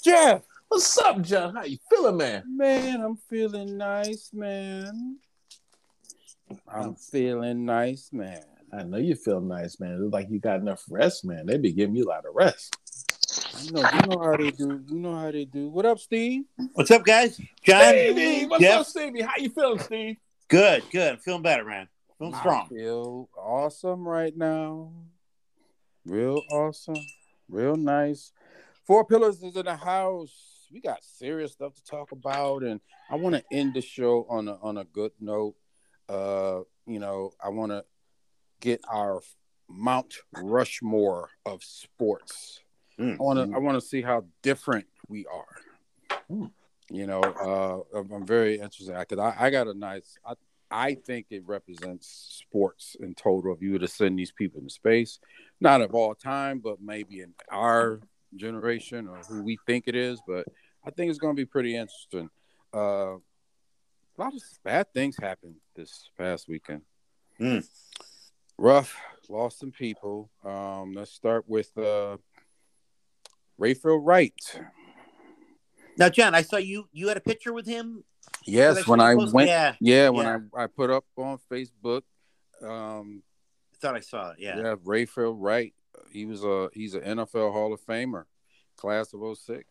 Jeff. What's up, John? How you feeling, man? Man, I'm feeling nice, man. I'm feeling nice, man. I know you feel nice, man. It's like you got enough rest, man. They be giving you a lot of rest. You know, you know how they do. You know how they do. What up, Steve? What's up, guys? John. Stevie, what's Jeff? up, Stevie? How you feeling, Steve? Good, good. I'm feeling better, man. Feeling I strong. feel awesome right now. Real awesome. Real nice. Four pillars is in the house. We got serious stuff to talk about, and I want to end the show on a on a good note. Uh, you know, I want to get our Mount Rushmore of sports. Mm. I want to I want to see how different we are. Mm. You know, uh, I'm I'm very interested because I, I got a nice. I, I think it represents sports in total. If you were to send these people into space, not of all time, but maybe in our generation or who we think it is. But I think it's going to be pretty interesting. Uh, a lot of bad things happened this past weekend. Mm. Rough, lost some people. Um, let's start with uh, Rayfield Wright. Now, John, I saw you. You had a picture with him. Yes, when I posted? went, Yeah, yeah, when yeah. I, I put up on Facebook, um, I thought I saw it. Yeah. yeah, Rayfield Wright. He was a he's an NFL Hall of Famer, class of 06.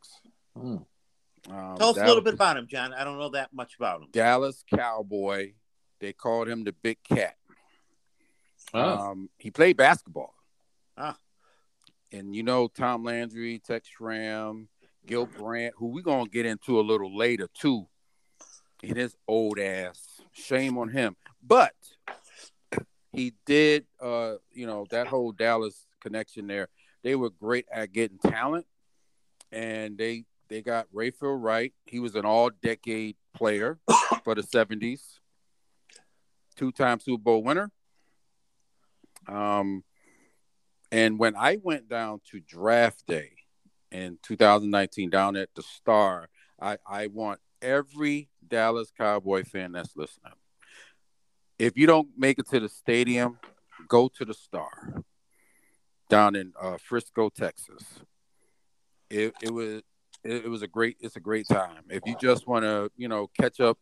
Mm. Um, Tell us a little bit about him, John. I don't know that much about him. Dallas Cowboy. They called him the Big Cat. Oh. Um, he played basketball. Ah. And you know Tom Landry, Tex Schramm, Gil Brandt, who we're gonna get into a little later too. And his old ass. Shame on him. But he did uh, you know, that whole Dallas connection there. They were great at getting talent. And they they got Rayfield Wright. He was an all decade player for the 70s. Two time Super Bowl winner. Um, and when I went down to draft day in 2019 down at the Star, I, I want every Dallas Cowboy fan that's listening. If you don't make it to the stadium, go to the Star down in uh, Frisco, Texas. It, it was it, it was a great it's a great time. If you just want to you know catch up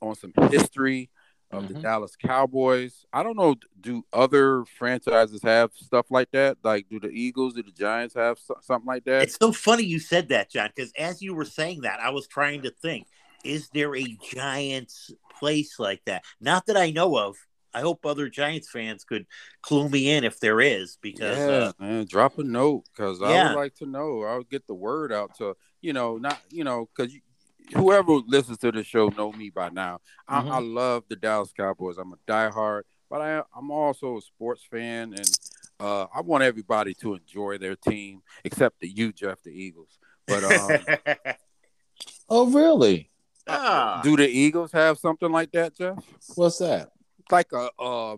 on some history of the Mhm. Dallas Cowboys. I don't know. Do other franchises have stuff like that? Like, do the Eagles, do the Giants have so- something like that? It's so funny you said that, John, because as you were saying that, I was trying to think: Is there a Giants place like that? Not that I know of. I hope other Giants fans could clue me in if there is, because yeah, uh, man, drop a note because I would like to know. I would get the word out to you know, not you know, because whoever listens to the show know me by now. I, Mhm. I love the Dallas Cowboys. I'm a diehard, but I, I'm also a sports fan, and uh, I want everybody to enjoy their team, except the you, Jeff, the Eagles. But um, Oh, really? Ah, do the Eagles have something like that, Jeff? What's that? like a uh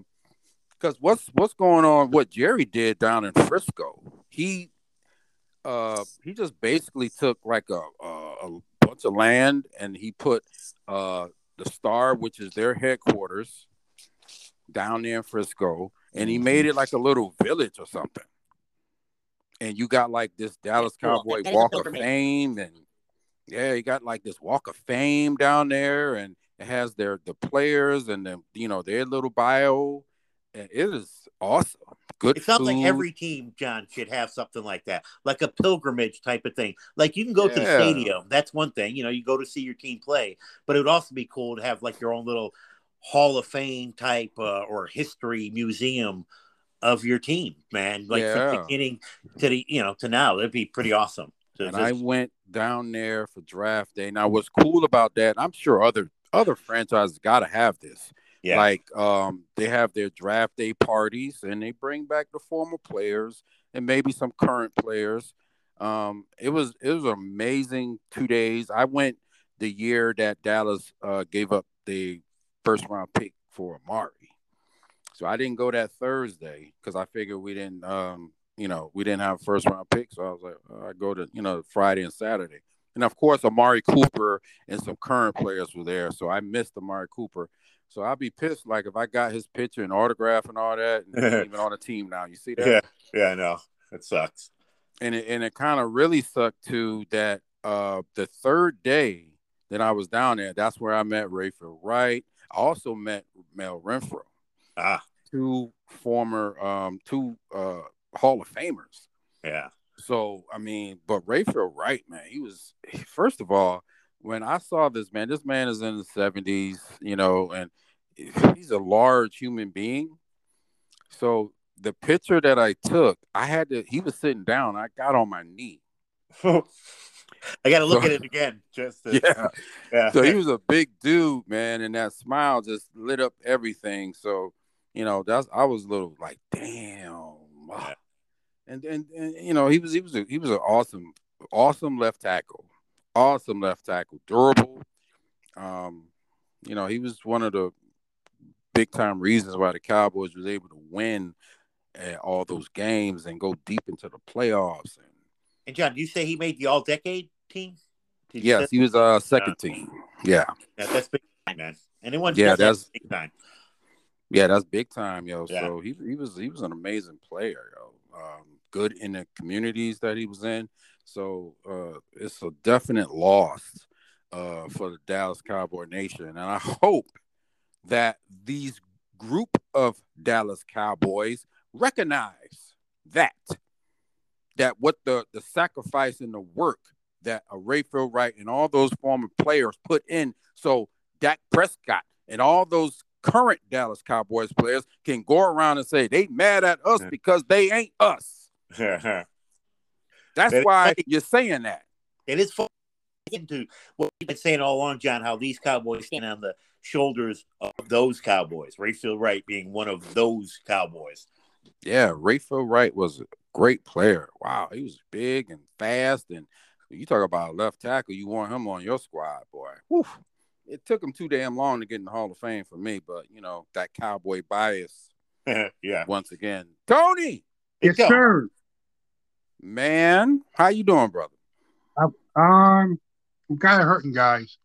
because what's what's going on what jerry did down in frisco he uh he just basically took like a, a, a bunch of land and he put uh the star which is their headquarters down there in frisco and he made it like a little village or something and you got like this dallas cowboy That is a walk of fame and yeah, you got like this walk of fame down there, and it has their the players and the you know their little bio, and it is awesome. Good. it sounds like every team, John, should have something like that, like a pilgrimage type of thing. Like you can go to the stadium. That's one thing. You know, you go to see your team play, but it would also be cool to have like your own little Hall of Fame type uh, or history museum of your team, man. Like Yeah. the beginning to the you know to now, that'd be pretty awesome. And I went down there for draft day. Now, what's cool about that? I'm sure other other franchises got to have this. yeah, Like um, they have their draft day parties, and they bring back the former players and maybe some current players. Um, it was it was an amazing two days. I went the year that Dallas uh, gave up the first round pick for Amari, so I didn't go that Thursday because I figured we didn't, um, you know, we didn't have a first round pick. So I was like, uh, I go to you know Friday and Saturday, and of course Amari Cooper and some current players were there, so I missed Amari Cooper. So I'd be pissed, like if I got his picture and autograph and all that, and he's even on the team now. You see that? yeah, yeah. I know it sucks. And it and it kind of really sucked too that uh, the third day that I was down there, that's where I met Rayfield Wright. I also met Mel Renfro, Ah, two former, um, two uh, Hall of Famers. yeah. So I mean, but Rayfield Wright, man, he was first of all when I saw this man. This man is in the seventies, you know, and he's a large human being. So the picture that I took, I had to. He was sitting down. I got on my knee. I got to look So- at it again. Just to, Yeah. yeah. So he was a big dude, man, and that smile just lit up everything. So you know, that's I was a little like, damn. Yeah. Oh, And, and and you know, he was he was a, he was an awesome awesome left tackle, awesome left tackle, durable. Um, you know, he was one of the big time reasons why the Cowboys was able to win uh, all those games and go deep into the playoffs. And And John, you say he made the All Decade team? Did yes, he was uh second team. Yeah. Yeah, that's big time, man. Anyone? Yeah, that's- big time. Yeah, that's big time, yo. Yeah. So he he was he was an amazing player, yo. Um, good in the communities that he was in. So uh, it's a definite loss uh, for the Dallas Cowboy Nation, and I hope that these group of Dallas Cowboys recognize that that what the the sacrifice and the work that a Rayfield Wright and all those former players put in, so Dak Prescott and all those current Dallas Cowboys players can go around and say they mad at us because they ain't us. It That's That- why you're saying that. is fun into what we've been saying all along, John. How these Cowboys stand on the shoulders of those Cowboys. Rayfield Wright being one of those Cowboys. Yeah, Rayfield Wright was a great player. Wow, he was big and fast. And you talk about a left tackle, you want him on your squad, boy. Whew. It took him too damn long to get in the Hall of Fame for me, but you know that cowboy bias yeah. once again. Tony, Yes, Go. sir. Man, how you doing, brother? Um, I'm kind of hurting, guys.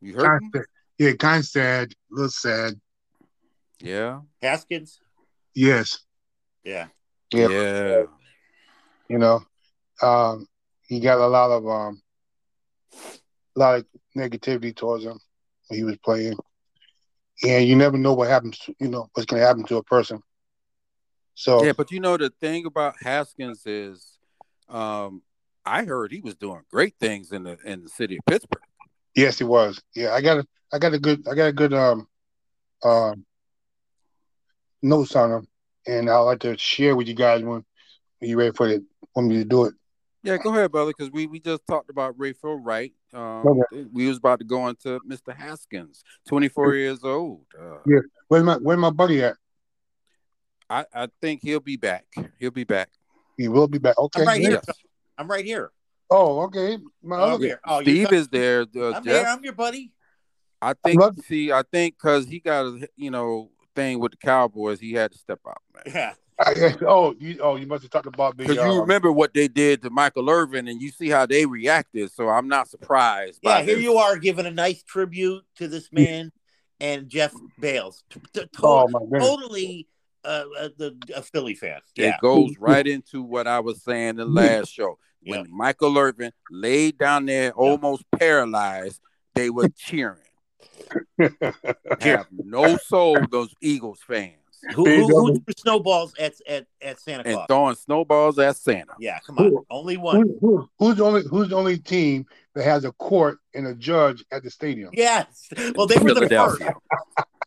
You Kind hurting? of, yeah, kind of sad. A little sad. Yeah, Haskins. Yes, Yeah. Yeah. yeah. you know, um, he got a lot of um, a lot of negativity towards him when he was playing, and you never know what happens. To, you know what's going to happen to a person. So Yeah, but you know the thing about Haskins is, um, I heard he was doing great things in the in the city of Pittsburgh. yes, he was. Yeah, I got a, I got a good, I got a good um, um, notes on him, and I'd like to share with you guys when, when you ready for it. Want me to do it? Yeah, go ahead, brother, because we, we just talked about Rayfield Wright. Um, Okay. We was about to go into Mr. Haskins, 24 years old. Uh, Yeah. Where's my Where's my buddy at? I, I think he'll be back. He'll be back. He will be back. Okay. I'm right great. here. Yes. I'm right here. Oh, okay. My Oh, other, here. Oh, Steve is there. Uh, I'm Jeff. here. I'm your buddy. I think. love- See, I think because he got a you know thing with the Cowboys, he had to step out, man. Yeah. I, oh, you oh you must have talked about the. Because you um, remember what they did to Michael Irvin, and you see how they reacted. So I'm not surprised. Yeah, by here this. you are giving a nice tribute to this man and Jeff Bales. T- t- to- Oh my goodness. totally uh, uh, the, a Philly fan. Yeah. It goes right into what I was saying in the last show. When Yeah. Michael Irvin laid down there almost paralyzed, they were cheering. Have no soul, those Eagles fans. Who, who, who threw snowballs at, at, at Santa And throwing snowballs at Santa. Yeah, come on. Who- Only one. Who, who, who's the only Who's the only team that has a court and a judge at the stadium? Yes. Well, they were the first.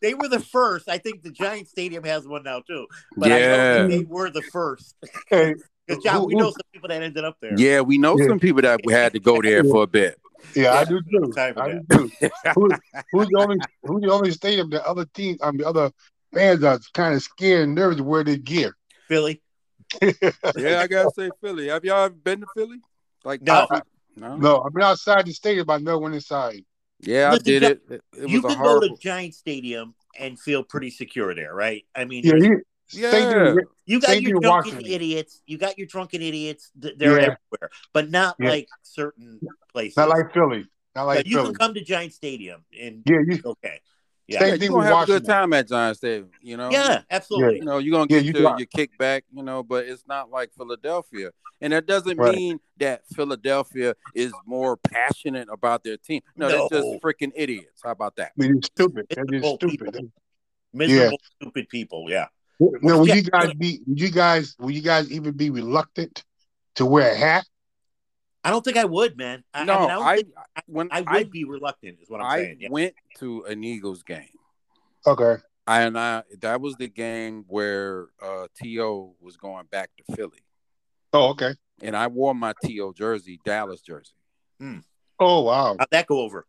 Philadelphia. They were the first. I think the Giant Stadium has one now too. But I know Yeah. that they were the first. Hey, Because John, we know some people that ended up there. Yeah, we know Yeah. some people that had to go there for a bit. yeah, I do too. I do too. Who, who's the only Who's the only stadium that other teams, I mean, other fans are kind of scared and nervous to wear their gear? Philly. Yeah, I gotta say Philly. Have y'all ever been to Philly? Like No. no. No, I've been outside the stadium, but I never went inside. Yeah, I did it. It, it you was a can go to horrible. Giant Stadium and feel pretty secure there, right? I mean, Yeah, he, Yeah. you got same your drunken Washington. idiots. You got your drunken idiots. They're Yeah. everywhere, but not Yeah. like certain places. not like Philly, not But like you can come to Giant Stadium and Yeah, you, okay. Yeah. Same Yeah, thing you're gonna with have a good time at Giants Stadium. You know. Yeah, absolutely. You know, you're gonna Yeah, get you your, your kickback, you know, but it's not like Philadelphia. And that doesn't Right. mean that Philadelphia is more passionate about their team. No, they're just freaking idiots. How about that? I mean, it's stupid. They're just stupid. people. Miserable, stupid people. Yeah. Now, would Yeah. you guys be? Would you guys? Would you guys even be reluctant to wear a hat? I don't think I would, man. I, no, I, mean, I, I, think when I would I, be reluctant, is what I'm I saying. Yeah. went to an Eagles game. Okay. And I that was the game where uh T.O. was going back to Philly. Oh, okay. And I wore my T.O. jersey, Dallas jersey. Oh, wow. How'd that go over?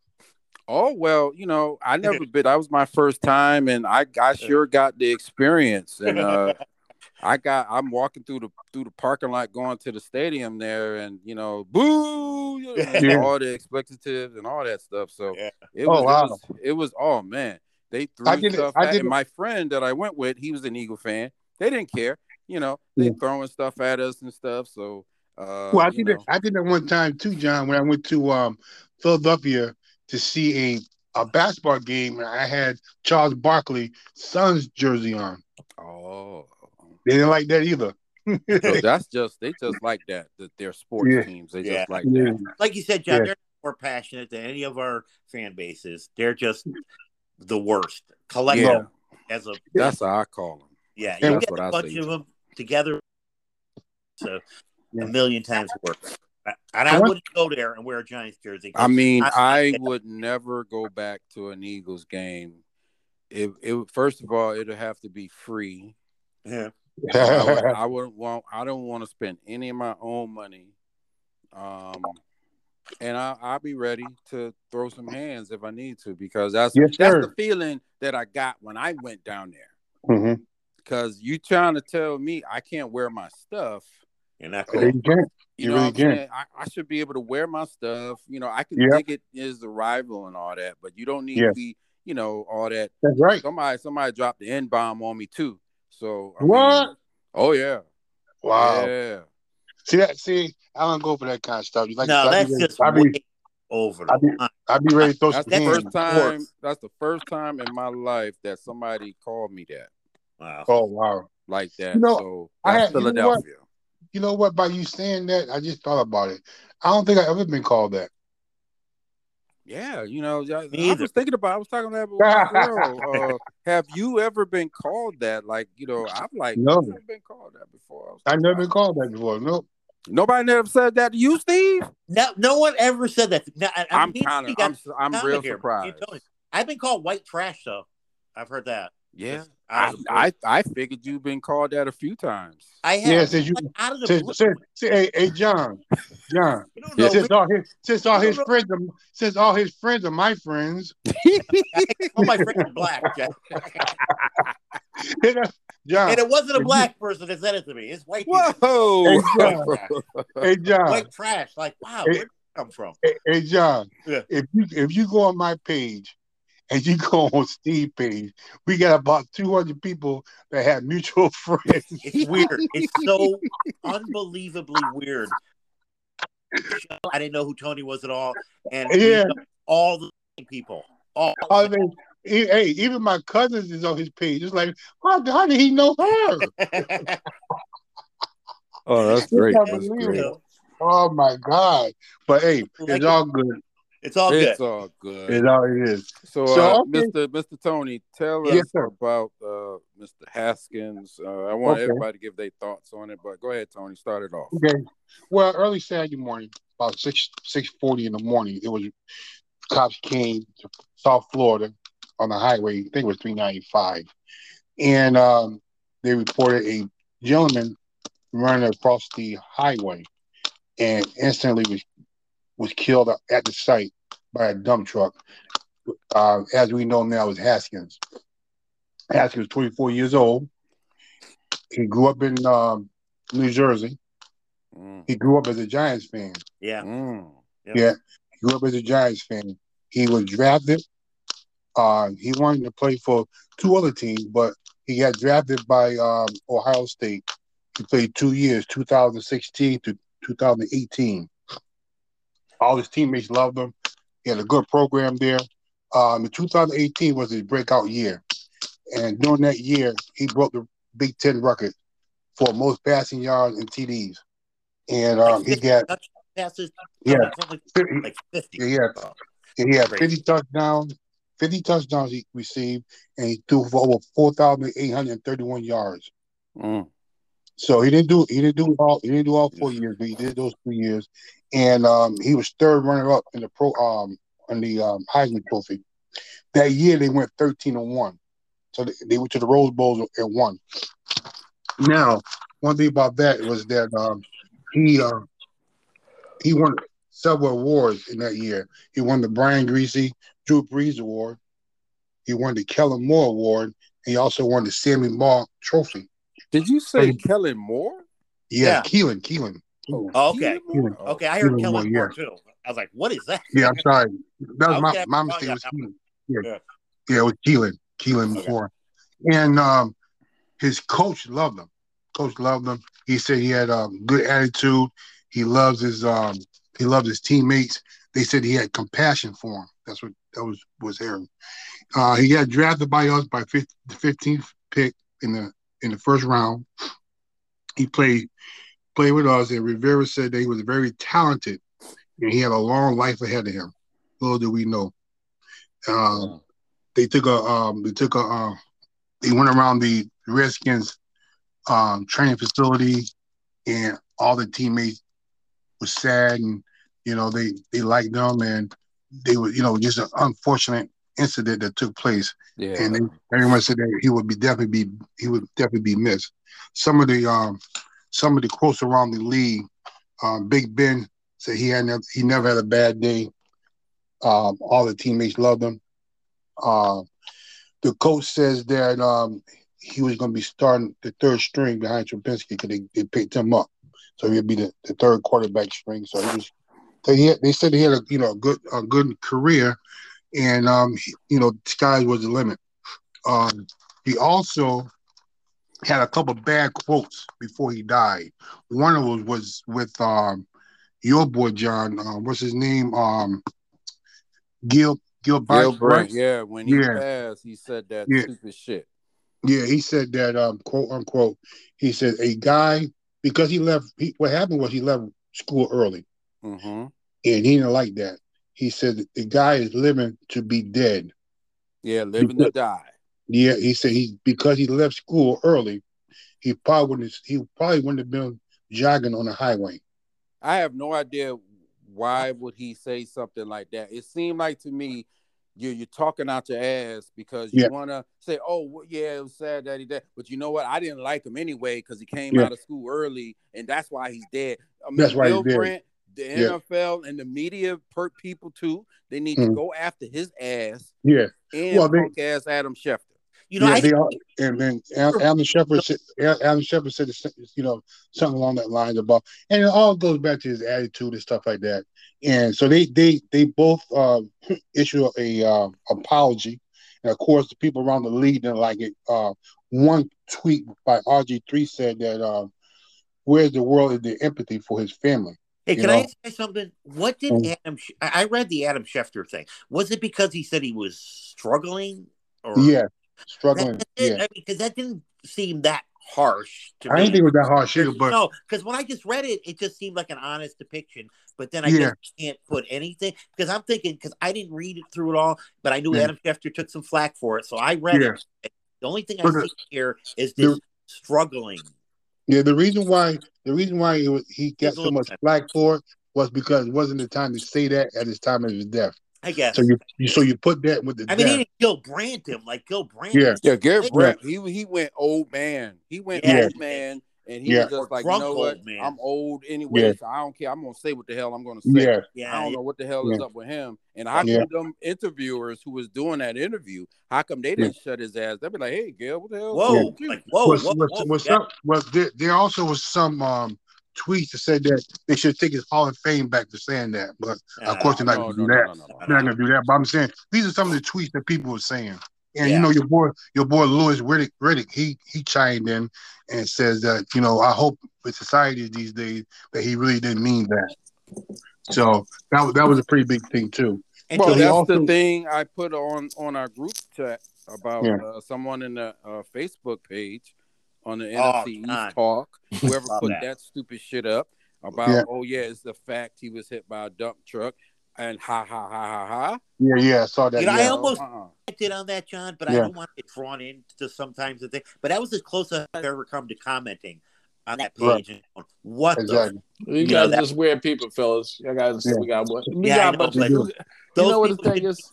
Oh well, you know, I never been. That was my first time, and I, I sure got the experience. And uh, I got. I'm walking through the through the parking lot, going to the stadium there, and you know, boo, you know, and Yeah. all the expletives and all that stuff. So Yeah. it Oh, was, wow. it was. It was. Oh man, they threw I did it- stuff. I at, did and my friend that I went with, he was an Eagle fan. They didn't care. You know, they Yeah. throwing stuff at us and stuff. So. Uh, Well, I you did it. I did it one time too, John. When I went to um, Philadelphia to see a a basketball game, and I had Charles Barkley Suns jersey on. Oh. They didn't like that either. So that's just they just like that. That they're sports Yeah. teams. They Yeah. just like Yeah. that. Like you said, John, Yeah. they're more passionate than any of our fan bases. They're just the worst. Collectively, Yeah, as a that's how I call them. yeah, Yeah, you that's get what a I bunch of them together. So Yeah. a million times worse. And I I wouldn't go there and wear a Giants jersey. I mean, I- I would never go back to an Eagles game. It, it first of all, it'd have to be free. yeah, I, would, I wouldn't want. I don't want to spend any of my own money. Um, and I, I'll be ready to throw some hands if I need to because that's Yes, that's sir. the feeling that I got when I went down there. Mhm. Because you trying to tell me I can't wear my stuff. you're not Yeah, cool. You can't. You You know really what I'm I, I should be able to wear my stuff. You know, I can Yeah. think it is the rival and all that, but you don't need Yeah. to be, you know, all that. That's right. Somebody somebody dropped the N bomb on me too. So I What? mean, oh yeah. Wow. Yeah. See that? See, I don't go for that kind of stuff. You like? no, I that's be, just I way be, over. the I be- line. I be ready to throw That's some the That's hands. first time. That's the first time in my life that somebody called me that Wow. Oh wow. like that. You know, so I that's had- you know what? Philadelphia. You know what? By you saying that, I just thought about it. I don't think I ever been called that. Yeah, you know, I, I was thinking about. I was talking about with girl. Uh, have you ever been called that? Like, you know, I'm like, No. I've never been called that before. I was I like, never wow. been called that before. No. Nobody never said that to you, Steve. No, no one ever said that. Now, I- I I'm kind of, I'm, I'm real here, surprised. you I've been called white trash, though. I've heard that. Yeah, Just out I, of the blue. I, I figured you've been called that a few times. I have. Yeah, since you like, out of the blue. since, since, since- hey, hey John, John. You don't know. Since all his since all his friends are, since all his friends are my friends, All my friends are black, Jack. John. and it wasn't a you- black person that said it to me. It's white people. Whoa! Hey, John. trash. Hey John. White trash. Like, wow, Hey. where did it come from? Hey, hey, John, Yeah. if you if you go on my page and you go on Steve page, we got about two hundred people that have mutual friends. It's weird. It's so unbelievably weird. I didn't know who Tony was at all, and Yeah. all the people. All I mean, he- hey, even my cousins is on his page. It's like, how, how did he know her? Oh, that's great. That's great. Oh my God! But hey, it's all good. It's all good. It's all good. It's all it is. So, So, uh, okay. Mr. Mr. Tony, tell Yes, us sir. about uh, Mr. Haskins. Uh, I want Okay. everybody to give their thoughts on it, but go ahead, Tony. Start it off. Okay. Well, early Saturday morning, about six six forty in the morning, it was cops came to South Florida on the highway. I think it was three ninety five, and um, they reported a gentleman running across the highway, and instantly was was killed at the site by a dump truck. Uh, as we know now, is Haskins. Haskins was twenty four years old. He grew up in um, New Jersey. Mm. He grew up as a Giants fan. Yeah. Mm. Yep. Yeah, he grew up as a Giants fan. He was drafted. Uh, he wanted to play for two other teams, but he got drafted by um, Ohio State. He played two years, 2016 to 2018. All his teammates loved him. He had a good program there. Um, in 2018 was his breakout year, and during that year, he broke the Big Ten record for most passing yards and TDs. And um, he got passes. Yeah. fifty, like fifty. yeah, he had, Oh, he had Great. 50 touchdowns, 50 touchdowns he received, and he threw for over 4,831 yards. Mm. So he didn't do he didn't do all he didn't do all four years, but he did those three years, and um, he was third runner up in the pro um on the um, Heisman Trophy. That year they went thirteen and one, so they, they went to the Rose Bowl and won. Now, one thing about that was that um, he uh, he won several awards in that year. He won the Brian Griese Drew Brees Award. He won the Kellen Moore Award. He also won the Sammy Moore Trophy. Did you say Kellen Moore? Yeah, Yeah. Keelan, Keelan. Oh, okay. Keellen Okay, I heard Kellen Kellen Moore, Moore too. I was like, what is that? Yeah, I'm sorry. That was Okay, my, my oh, mistake. yeah, was. Yeah. Yeah. yeah, it was Keelan. Keelan Okay. Moore. And um, his coach loved him. Coach loved him. He said he had a um, good attitude. He loves his um, he loves his teammates. They said he had compassion for him. That's what that was was hearing. Uh, he got drafted by us by 50, the 15th pick in the in the first round. He played played with us, and Rivera said that he was very talented and he had a long life ahead of him. Little did we know. Um, they took a um, they took a uh, they went around the Redskins um, training facility, and all the teammates were sad, and you know they they liked them, and they were you know just an unfortunate incident that took place, Yeah. and they, everyone said that he would be definitely be he would definitely be missed. Some of the um, some of the quotes around the league, um, Big Ben said he had never, he never had a bad day. Um, all the teammates loved him. Uh, the coach says that um, he was going to be starting the third string behind Trubinsky because they, they picked him up, so he'd be the, the third quarterback string. So he was. So he they said he had a you know a good a good career, and um, he- you know sky was the limit. Um, he also had a couple bad quotes before he died. One of those was with um, your boy John. Uh, what's his name? Um, Gil Gil, Gil Brandt. Brandt, yeah, when he Yeah. passed, he said that Yeah. stupid shit. Yeah, he said that um quote unquote. He said a guy because he left. He, what happened was he left school early, Mm-hmm. and he didn't like that. He said the guy is living to be dead. Yeah, living to die. Yeah, he said he because he left school early, he probably wouldn't. He probably wouldn't have been jogging on the highway. I have no idea why would he say something like that. It seemed like to me you're you're talking out your ass because you Yeah. want to say, "Oh, well, yeah, it was sad that he died," but you know what? I didn't like him anyway because he came Yeah. out of school early, and that's why he's dead. I mean, That's why Bill. Brandt, the Yeah. NFL, and the media per people too. They need to Mhm. go after his ass Yeah, and Well, they- ass Adam Schefter. You know, yeah, I they and then Al- Alan Shepard said, Alan Shepard said, you know, something along that line about, and it all goes back to his attitude and stuff like that. And so they they they both uh, issue a uh, apology, and of course the people around the league didn't like it. Uh, one tweet by RG three said that, uh, "Where's the world is the empathy for his family?" Hey, can I know? ask you something? What did Mm. Adam? I I read the Adam Schefter thing. Was it because he said he was struggling? Or Yeah, struggling. that's it? Yeah, I mean, because that didn't seem that harsh to I me. didn't think it was that harsh either, but no, because when I just read it, it just seemed like an honest depiction. But then I Yeah. just can't put anything because I'm thinking because I didn't read it through it all, but I knew Yeah. Adam Schefter took some flack for it, so I read Yeah. it. The only thing I But the- see here is the- this struggling. Yeah, the reason why the reason why it was, he got so much time. flack for it was because it wasn't the time to say that at his time of his death. I guess. So you, you so you put that with the I mean, he didn't Gil Brandt him like Gil Brandt. Yeah. Yeah, Garrett Yeah. He he went old man. He went Yeah. old man, and he Yeah. was just like, you know what? man. I'm old anyway, Yeah. so I don't care. I'm gonna say what the hell I'm gonna say. Yeah, yeah. I don't know what the hell is up with him. And how Yeah. come them interviewers who was doing that interview, how come they didn't shut his ass? They'd be like, hey, Gail, what the hell? Whoa, with like whoa, what's, whoa, what's, whoa. what's yeah. up? Well, there, there also was some um, tweets that said that they should take his Hall of Fame back for saying that, but of course they're not no, going to no, do no, that. They're not going to do that. But I'm saying these are some of the tweets that people were saying. And you know your boy, your boy Louis Riddick, Riddick, he he chimed in and says that you know I hope with society these days that he really didn't mean that. So that was that was a pretty big thing too. And Well, Tony, that's also- the thing I put on on our group chat about Yeah. uh, someone in the uh, Facebook page on the Oh, NFC God. East talk. Whoever put that. that. stupid shit up about, Yeah. oh yeah, it's the fact he was hit by a dump truck, and ha ha ha ha ha. Yeah, yeah, I saw that. You know, I almost- Uh-uh. commented on that, John, but I don't want to get drawn into sometimes the thing. But that was as close as I've ever come to commenting on that Right. page. And going, what the exactly. You You know, guys that- just weird people, fellas. You guys, Yeah. we got what? We Yeah, I got, know, but but- you those know what the thing is?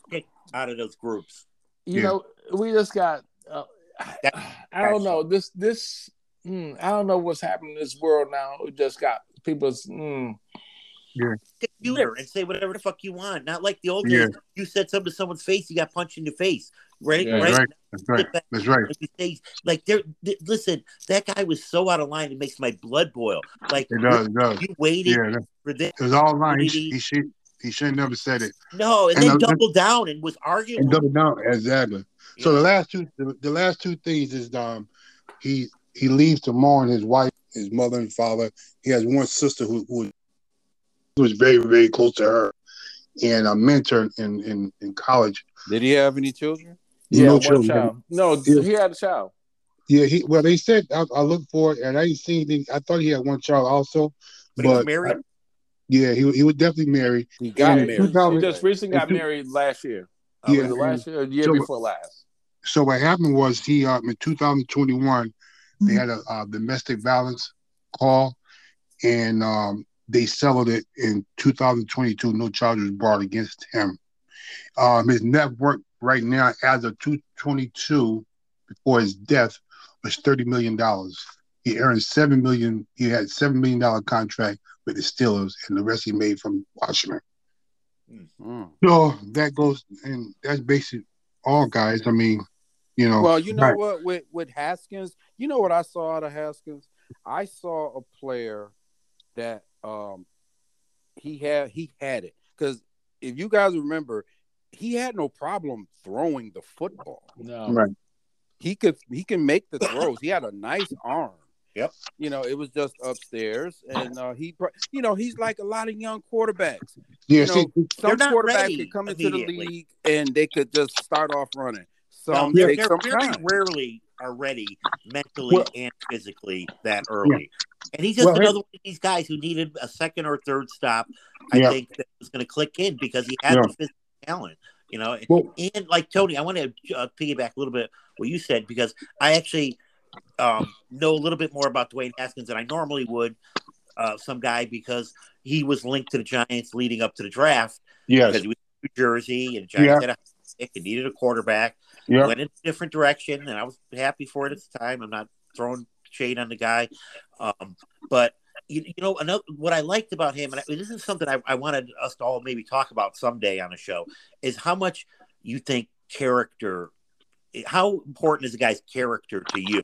out of those groups? You Yeah. know, we just got. Uh, That- I don't know this. This mm, I don't know what's happening in this world now. It just got people's. Mm, Get you and say whatever the fuck you want. Not like the old Yeah. days. You said something to someone's face, you got punched in the face. Right? Yeah. right? Right. That's right. That's right. If you say like there, th- listen, that guy was so out of line. It makes my blood boil. Like It does. It does. you waited Yeah, for this. it was all line. He, He- he should he should never said it. No, and, And then the- doubled down and was arguing. And with double down exactly. You So know? the last two the, the last two things is um he he leaves to mourn his wife, his mother and father. He has one sister who who was very very close to her, and a mentor in in, in college. Did he have any children? yeah, No one children. child. No, Yeah. he had a child. Yeah, he well they said I, I looked for it and I didn't see anything. I thought he had one child also, But but, he was married? I- yeah, he he was definitely married. He got Yeah, married. He just recently got two- married last year. Oh, Yeah. Was it last year or the year So- before last? So what happened was he uh, in 2021 they had a, uh domestic violence call, and um, they settled it in 2022. No charges brought against him. Um, his net worth right now, as of 222, before his death, was 30 million dollars. He earned seven million. He had seven million dollar contract with the Steelers, and the rest he made from Washington. Mm. So that goes, and that's basically all, guys. I mean, you know. Well, you know right. what with with Haskins, you know what I saw out of Haskins? I saw a player that um he had he had it because if you guys remember, he had no problem throwing the football. No. Right. He could he can make the throws. He had a nice arm. Yep. You know, it was just upstairs, and uh, he, you know, he's like a lot of young quarterbacks. Yeah, you see, know, Some They're not quarterbacks ready could come into the immediately. league and they could just start off running. Some take they're some very time. rarely are ready mentally Well- and physically that early. And he's just Well, another one of these guys who needed a second or third stop. I Yeah. think that was going to click in because he had Yeah. the physical talent. You know, Well- and like Tony, I want to uh, piggyback a little bit what you said because I actually um, know a little bit more about Dwayne Haskins than I normally would. Uh, some guy because he was linked to the Giants leading up to the draft yes, because he was in New Jersey and the Giants had a pick and needed a quarterback yeah, went in a different direction, and I was happy for it at the time. I'm not throwing shade on the guy, um, but you, you know, another what I liked about him, and this is something I, I wanted us to all maybe talk about someday on a show, is how much you think character, how important is a guy's character to you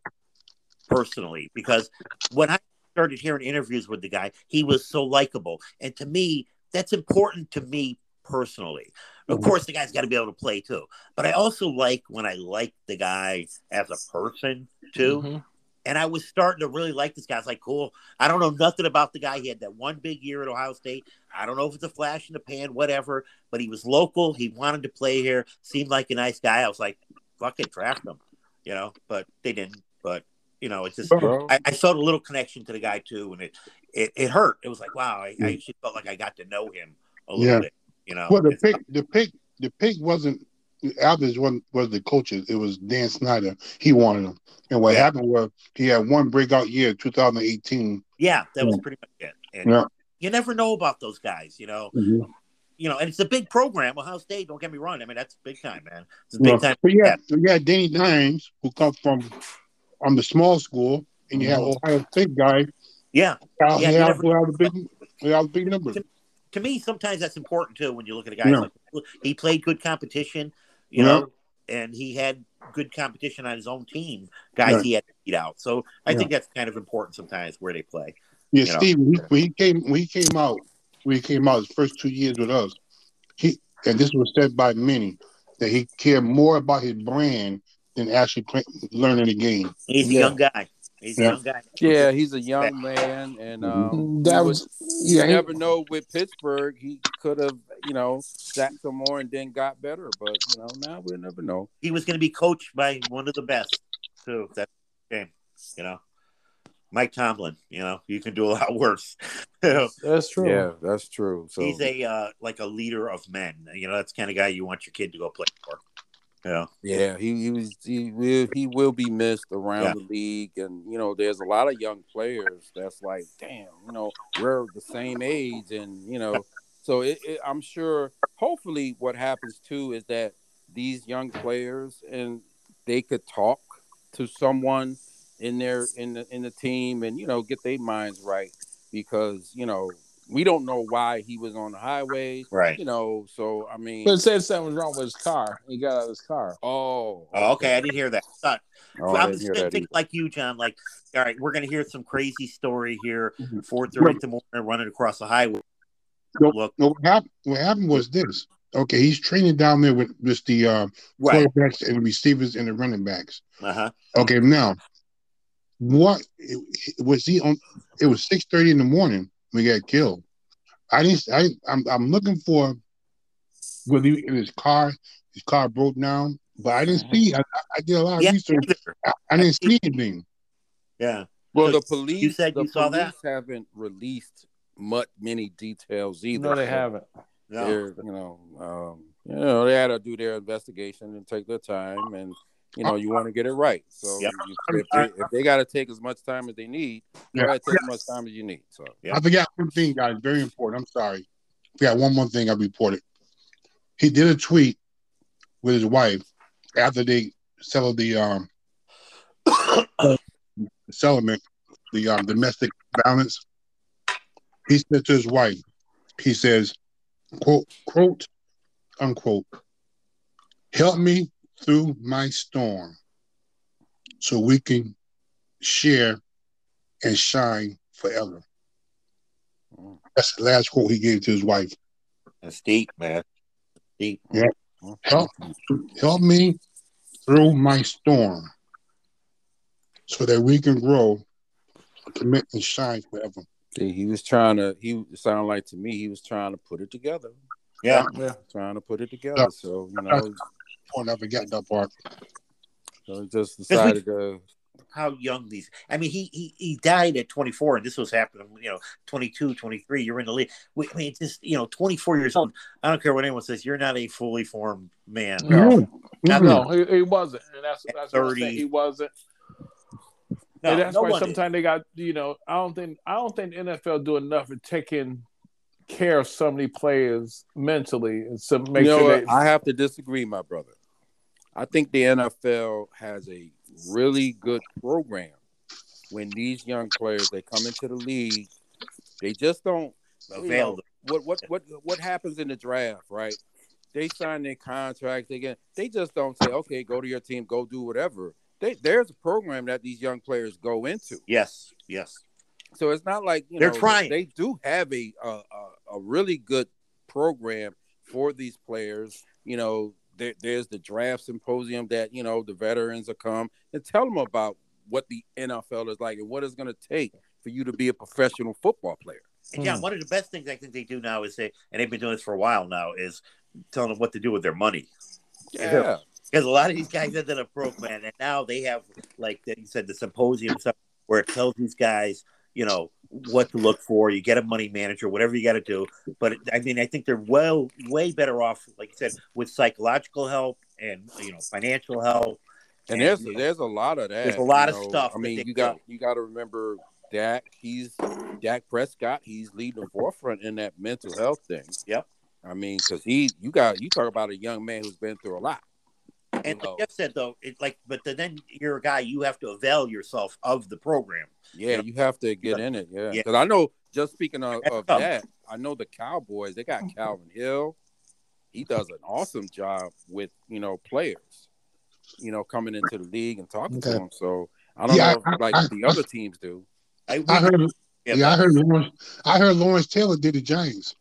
personally? Because when I started hearing interviews with the guy, he was so likable, and to me, that's important to me personally. Of course, the guy's got to be able to play too. But I also like when I like the guy as a person too. Mhm. And I was starting to really like this guy. I was like, cool. I don't know nothing about the guy. He had that one big year at Ohio State. I don't know if it's a flash in the pan, whatever. But he was local. He wanted to play here. Seemed like a nice guy. I was like, fuck it, draft him. You know, but they didn't. But you know, it's just I, I felt a little connection to the guy too, and it it, it hurt. It was like, wow, I, I actually felt like I got to know him a little Yeah. bit. You know, Well, the pick, the pick, the pick wasn't the Alvis wasn't was the coaches. It was Dan Snyder. He wanted him, and what Yeah. happened was he had one breakout year, 2018. Yeah, that was pretty much it. And Yeah. you never know about those guys, you know. You know, and it's a big program. Ohio State, don't get me wrong. I mean, that's big time, man. It's big Yeah. time. But yeah, you had Danny Dimes who come from from the small school, and you have Mhm. Ohio State guy. Yeah. Out Yeah, out never- who have the big, who have the big numbers. To me, sometimes that's important too when you look at a guy. Yeah. Like, he played good competition, you Yeah. know, and he had good competition on his own team, guys Right. he had to beat out. So I Yeah. think that's kind of important sometimes where they play. Yeah, know. Steve, when he, came when he came out, when he came out his first two years with us, he and this was said by many that he cared more about his brand than actually play, learning the game. He's a young guy. He's Yeah. a young guy. Yeah, he's a young man, and um, Mm-hmm. That he was you yeah. he- never know with Pittsburgh. He could have, you know, sat some more and then got better. But you know, now we'll never know. he was going to be coached by one of the best too. That game, you know, Mike Tomlin. You know, you can do a lot worse. You know, That's true. Yeah, that's true. So he's a uh, like a leader of men. You know, that's the kind of guy you want your kid to go play for. Know, yeah, he, he was he will he will be missed around Yeah. the league, and you know, there's a lot of young players that's like, damn, you know, we're the same age, and you know, so it, it, I'm sure. Hopefully, what happens too is that these young players and they could talk to someone in their in the in the team, and you know, get their minds right because you know we don't know why he was on the highway, right? you know. So I mean, But it said something was wrong with his car. He got out of his car. oh, Oh, okay, I didn't hear that. Thought- Oh, I I'm didn't just hear that like you, John. Like, all right, we're gonna hear some crazy story here. Mhm. Four thirty in the morning, running across the highway. Nope. Look, No, what happened? What happened was this. Okay, he's training down there with just the uh, right? quarterbacks and the receivers and the running backs. Uh huh. Okay, now what was he on? It was six thirty in the morning when he got killed. I didn't. I I'm I'm looking for whether he in his car. His car broke down, but I didn't see. I, I did a lot of Yeah. research. I, I didn't see anything. Yeah. Well, the police. you said you saw that? Haven't released much many details either. No, they So haven't. No. They're, you know, um, you know, they had to do their investigation and take their time, and you know, you want to get it right. So Yep. you, if they, if they got to take as much time as they need, Yeah. you got to take as much time as you need. So Yeah. I forgot one thing, guys. Very important. I'm sorry. I forgot one more thing I reported. He did a tweet with his wife after they settled the um settlement, the um, domestic violence. He said to his wife, he says, quote, quote, unquote, help me through my storm so we can share and shine forever. Mm. That's the last quote he gave to his wife. That's deep, man. Deep. Mm. Help, help me through my storm so that we can grow, commit, and shine forever. See, he was trying to. He sounded like to me he was trying to put it together, Yeah. Yeah. trying to put it together. Yeah. So you know, Oh, I forgot that part. so he just decided to. How young these? I mean, he he he died at 24, and this was happening. You know, 22, 23. You're in the league. We- I mean, it's just you know, 24 years old. I don't care what anyone says. You're not a fully formed man. No. Not-. Mm-hmm. No, he, he wasn't, and that's that's what I'm 30. saying. He wasn't. No, and that's no why one is. sometimes they got you know. I don't think I don't think the NFL do enough in taking care of so many players mentally and so make you know sure what? they. I have to disagree, my brother. I think the NFL has a really good program when these young players they come into the league. They just don't Avail what what what what happens in the draft, right? They sign their contracts again. They just don't say, "Okay, go to your team, go do whatever." They, there's a program that these young players go into. Yes, yes. So it's not like you They're know trying. They do have a a a really good program for these players. You know, there, there's the draft symposium that you know the veterans will come and tell them about what the NFL is like and what it's going to take for you to be a professional football player. And yeah, one of the best things I think they do now is say, and they've been doing this for a while now, is telling them what to do with their money. Yeah, Because a lot of these guys ended up broke, man, and now they have like that you said the symposium stuff where it tells these guys, you know, what to look for. You get a money manager, whatever you got to do. But I mean, I think they're well, way better off, like you said, with psychological help and you know financial help. and And, there's you know, there's a lot of that. There's a lot of know. stuff I mean, you got do. you got to remember Dak. He's Dak Prescott. He's leading the forefront in that mental health thing. Yep. I mean, because he, you got you talk about a young man who's been through a lot. And you like Jeff said though, it like, but then you're a guy. You have to avail yourself of the program. Yeah, Yeah. you have to get in it. Yeah, Yeah. because I know. Just speaking of, of that, I know the Cowboys. They got Calvin Hill. He does an awesome job with you know players, you know, coming into the league and talking to them. So I don't Yeah, know if I- like I- the other teams do. I, I heard. yeah, Yeah, I heard Lawrence. I heard Lawrence Taylor did the Giants.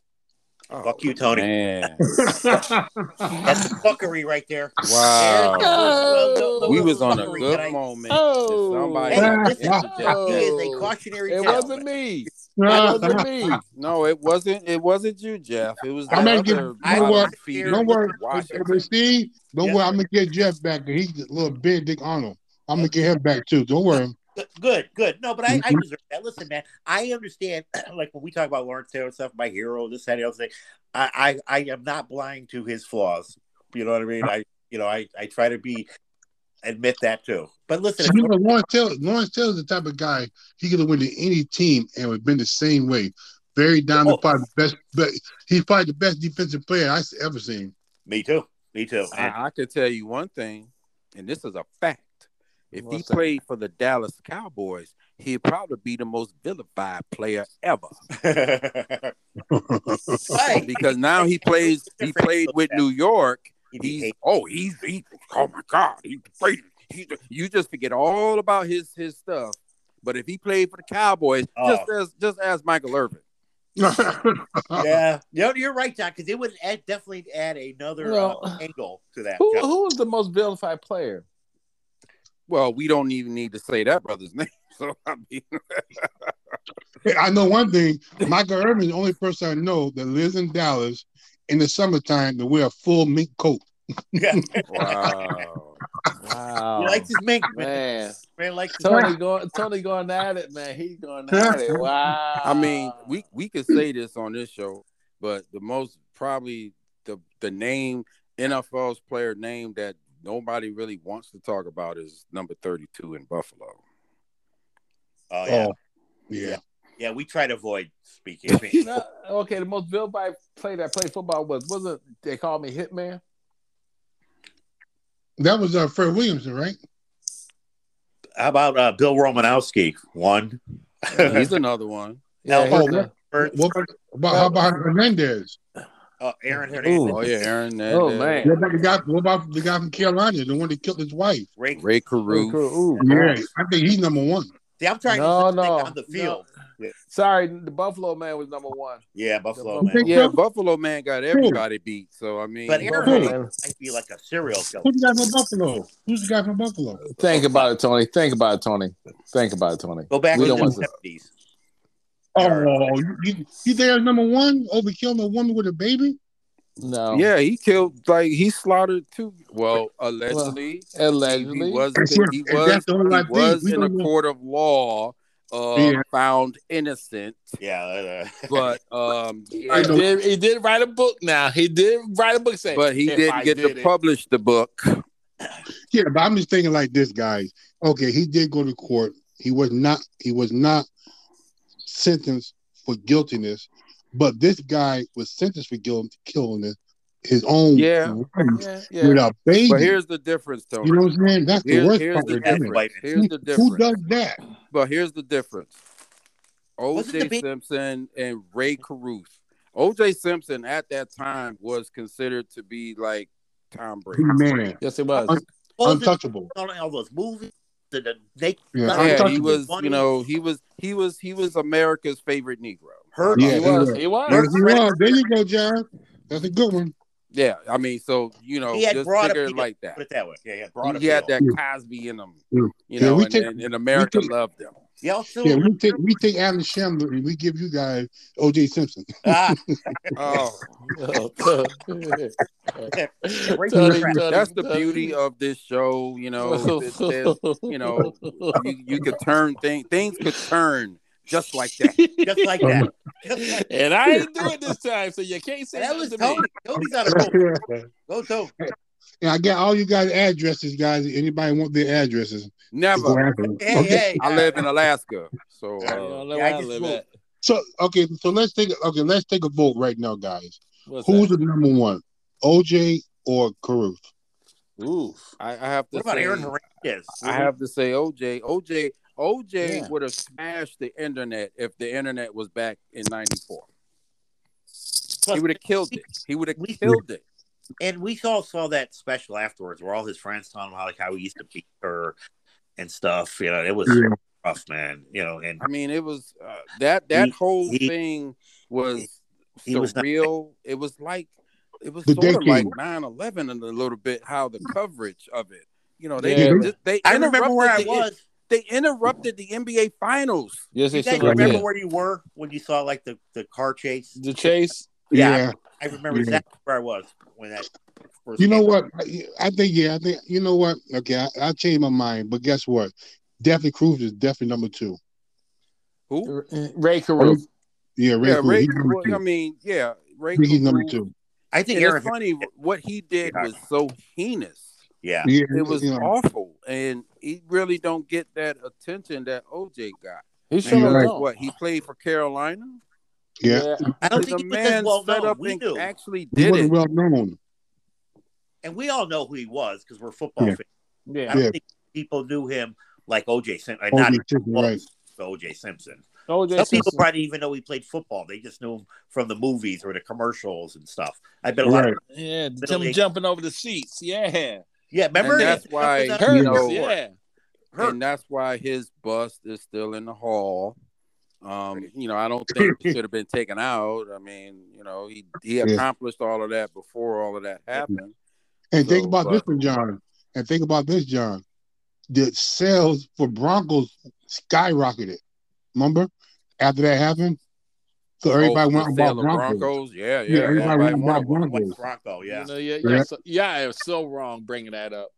Oh, Fuck you, Tony. That's the fuckery right there. wow. Well, no, no, we was on a good I- moment. Oh. somebody Hey, Yeah. listen, interjected. he is a oh. cautionary It tale. wasn't me. It wasn't me. No, it wasn't. It wasn't you, Jeff. It was the I'm gonna get- you know bottom what? feeder Don't worry. Washington. Steve, don't Yeah. worry. I'm gonna get Jeff back. He's a little big Dick Arnold. I'm gonna get him back too. Don't worry. Good, Good, good. No, but I, I Mhm. deserve that. Listen, man, I understand. Like when we talk about Lawrence Taylor and stuff, my hero, this, that, the other thing. I, I, I am not blind to his flaws. You know what I mean? I, you know, I, I try to be admit that too. But listen, You know, Lawrence Taylor, Lawrence Taylor's the type of guy he could have went to any team and would have been the same way. Very down to Oh. probably the best, but he's probably the best defensive player I've ever seen. me too, me too. I, I could tell you one thing, and this is a fact. If he played for the Dallas Cowboys, he'd probably be the most vilified player ever. Because now he plays. He played with New York. He's oh he's he, oh my god he's played. He, you just forget all about his his stuff. But if he played for the Cowboys, just Oh. as just as Michael Irvin. yeah, no, you're right, John. Because it would add, definitely add another Well, uh, angle to that. Who John. who was the most vilified player? Well, we don't even need to say that brother's name. So I mean, I know one thing. Michael Irvin is the only person I know that lives in Dallas in the summertime to wear a full mink coat. Yeah. wow. Wow, He likes his mink, man. man. Man likes his Tony going, Tony going at it, man. He's going at it. Wow. I mean, we we could say this on this show, but the most probably the the name NFL's player name that nobody really wants to talk about is number 32 in Buffalo. Oh yeah. Oh, yeah. yeah, We try to avoid speaking. No, okay, the most vilified player that played football was wasn't they called me Hitman? That was uh, Fred Williamson, right? how about uh, Bill Romanowski? One. He's another one. Yeah, Oh, Hitman. What about, about how about Hernandez? Uh, Aaron Hernandez. Oh yeah, Aaron. That, Oh, man. What about the guy? What about the guy from Carolina, the one that killed his wife? Ray. Rae Carruth. Ooh, Yeah, I think he's number one. See, I'm trying No, to no, think on the field. Sorry, the Buffalo man was number one. Yeah, Buffalo The man. Yeah, Buffalo man got everybody beat. So I mean, But Aaron Buffalo Hernandez might be like a serial killer. Who's the guy from Buffalo? Who's the guy from Buffalo? Think about it, Tony. Think about it, Tony. Think about it, Tony. Go back We to don't the want to- seventies. Oh, you, you, you there number one over killing a woman with a baby? No. yeah, he killed like he slaughtered two. Well, allegedly, Allegedly. he was That's he and was that's the whole he was in a know- court of law uh, Yeah. found innocent, Yeah. but um, He I did, he did write a book now. He did write a book saying but he didn't I get did to it- publish the book. Yeah, but I'm just thinking like this, guys. Okay, he did go to court. He was not. He was not sentenced for guiltiness, but this guy was sentenced for guilt, killing his, his own Yeah. wife Yeah, yeah. with a baby. But here's the difference, Tony. you know what I'm saying? That's the worst here's part. the difference. Here's the difference. Who does that? But here's the difference. O.J. big- Simpson and Rae Carruth. O.J. Simpson at that time was considered to be like Tom Brady. Man, Yes, it was. all, the, untouchable. all those movies, the, the naked Yeah, Yeah, he was. funny. You know, he was. He was. He was America's favorite Negro. Hurt. Yeah, he he was. was. He was. Yes, he was. There you go, John. That's a good one. Yeah, I mean, so you know, He had just broad figure like that. Put it that way. Yeah, yeah. Broad He had that Cosby in him, Yeah. you Yeah, know, we and, take- and, and America take- loved him. Yeah, also, Yeah, we take we take Alan Shamler and we give you guys O.J. Simpson. ah, Oh, Tony, Tony, that's the beauty of this show. You know, it's- there's- you know, you, you could turn things. Things could turn just like that. just like that. Just like and I ain't do it this time, so you can't say that was nothing to me. Tony. Tony's on a roll. Go, Tony. Yeah, I got all you guys' addresses, guys. Anybody want their addresses? Never. Hey, Okay. hey. I live in Alaska, so uh, don't know Yeah, I I live at. So okay, so let's take okay, let's take a vote right now, guys. What's Who's that? the number one, OJ or Carruth? Oof. I, I have to What about say, Aaron Hernandez? I have to say, OJ, OJ, OJ Yeah. would have smashed the internet if the internet was back in '94. He would have killed it. He would have killed it. And we all saw that special afterwards where all his friends told him how like how he used to beat her and stuff. You know, it was Yeah. rough, man. You know, and I mean, it was uh, that that He- whole he- thing was He was not- surreal. It was like it was The sort of like decade. 9-11 in a little bit how the coverage of it. You know, they Yeah. just- they I remember where I interrupted the- was. They interrupted the NBA finals. Yes, they You guys remember yeah. where you were when you saw like the, the car chase? the chase. Yeah, Yeah. I remember Yeah. exactly where I was when that first. You know what? I, I think yeah. I think you know what? Okay, I, I changed my mind, but guess what? Definitely Cruz is definitely number two. Who? Rae Carruth. Yeah, Ray yeah, Cruz. Ray. he's number well, two. I mean, yeah, Ray. I think he's number two. I think Aaron. it's funny what he did was so heinous. Yeah, Yeah, It was you know, awful, and he really don't get that attention that OJ got. He And should You're right. What he played for Carolina? Yeah. I don't the think he was as man well known. up We and knew, actually He did wasn't it. well known. and we all know who he was because we're football Yeah. fans. I Yeah. don't Yeah. think people knew him like OJ Simpson. Uh, not OJ Simpson, right. OJ Simpson. OJ Some people probably didn't even know he played football. They just knew him from the movies or the commercials and stuff. I bet a lot. Of, Yeah, Middle them jumping over the seats. Yeah. yeah, remember And that's why, Hurts. you know, yeah. Hurt. and that's why his bust is still in the hall. Um, you know, I don't think it should have been taken out. I mean, you know, he he Yeah. accomplished all of that before all of that happened. And think about but- this one, John. And think about this, John. The sales for Broncos skyrocketed. Remember? After that happened? So everybody Oh, went and bought Broncos. Broncos. Yeah, yeah. Yeah, everybody everybody went and bought. Broncos. White Bronco, yeah. You know, yeah, Yeah. yeah, so, yeah, it was so wrong bringing that up.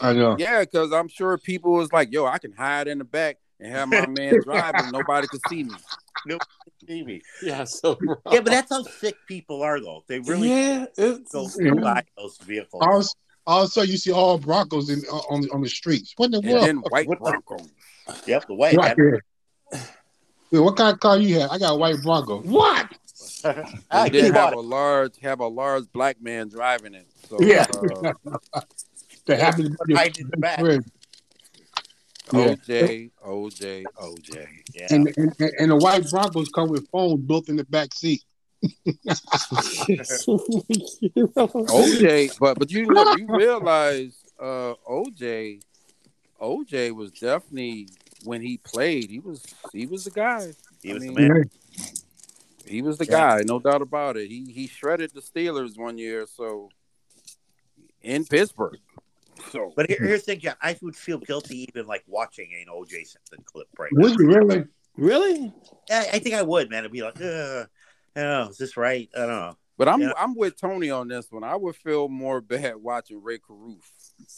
I know. Yeah, because I'm sure people was like, "Yo, I can hide in the back and have my man drive, and nobody could see me." Stevie. Yeah, so wrong. Yeah, but that's how sick people are, though. They really yeah, it's, go Yeah. buy those vehicles. All, all of a sudden, you see all Broncos in, on, on the streets. What in the And world? then white What the- Broncos. Yep, the white. Right here. What kind of car you have? I got a white Bronco. What? And he then have a large have a large black man driving it. So Yeah. uh, That happens to be Right in the back. friend. Yeah. OJ, OJ, OJ. Yeah. And, and and the white Broncos come with phones built in the back seat. OJ, but but you know you realize uh OJ, OJ was definitely when he played, he was he was the guy. he was I the man. He was the Yeah. guy, no doubt about it. He he shredded the Steelers one year, so in Pittsburgh. So But here, here's the thing, John. I would feel guilty even like watching an OJ Simpson clip right Would you really? really? I, I think I would, man. It'd be like, Ugh, I don't know, is this right? I don't know. But I'm Yeah. I'm with Tony on this one. I would feel more bad watching Rae Carruth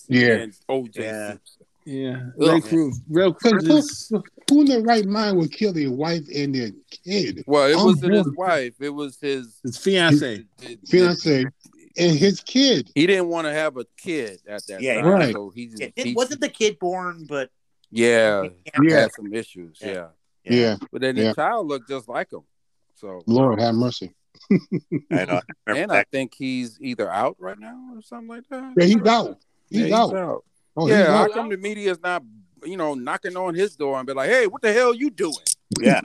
Yeah. than OJ Yeah. Simpson. Yeah, Ugh. Ray Cruz. Real Cruz. Who in their right mind would kill their wife and their kid? Well, it wasn't his wife. It was his His fiance. Fiance and his kid. He didn't want to have a kid at that Yeah, time. right. So he, Yeah, he it wasn't the kid born, but yeah, he Yeah. had some issues. Yeah. Yeah. Yeah. But then Yeah. the child looked just like him. So Lord have mercy. I know. I and I think he's either out right now or something like that. Yeah, he's out. He's Yeah, out. Oh, he's yeah, how out. come the media's not, you know, knocking on his door and be like, "Hey, what the hell you doing?" yeah.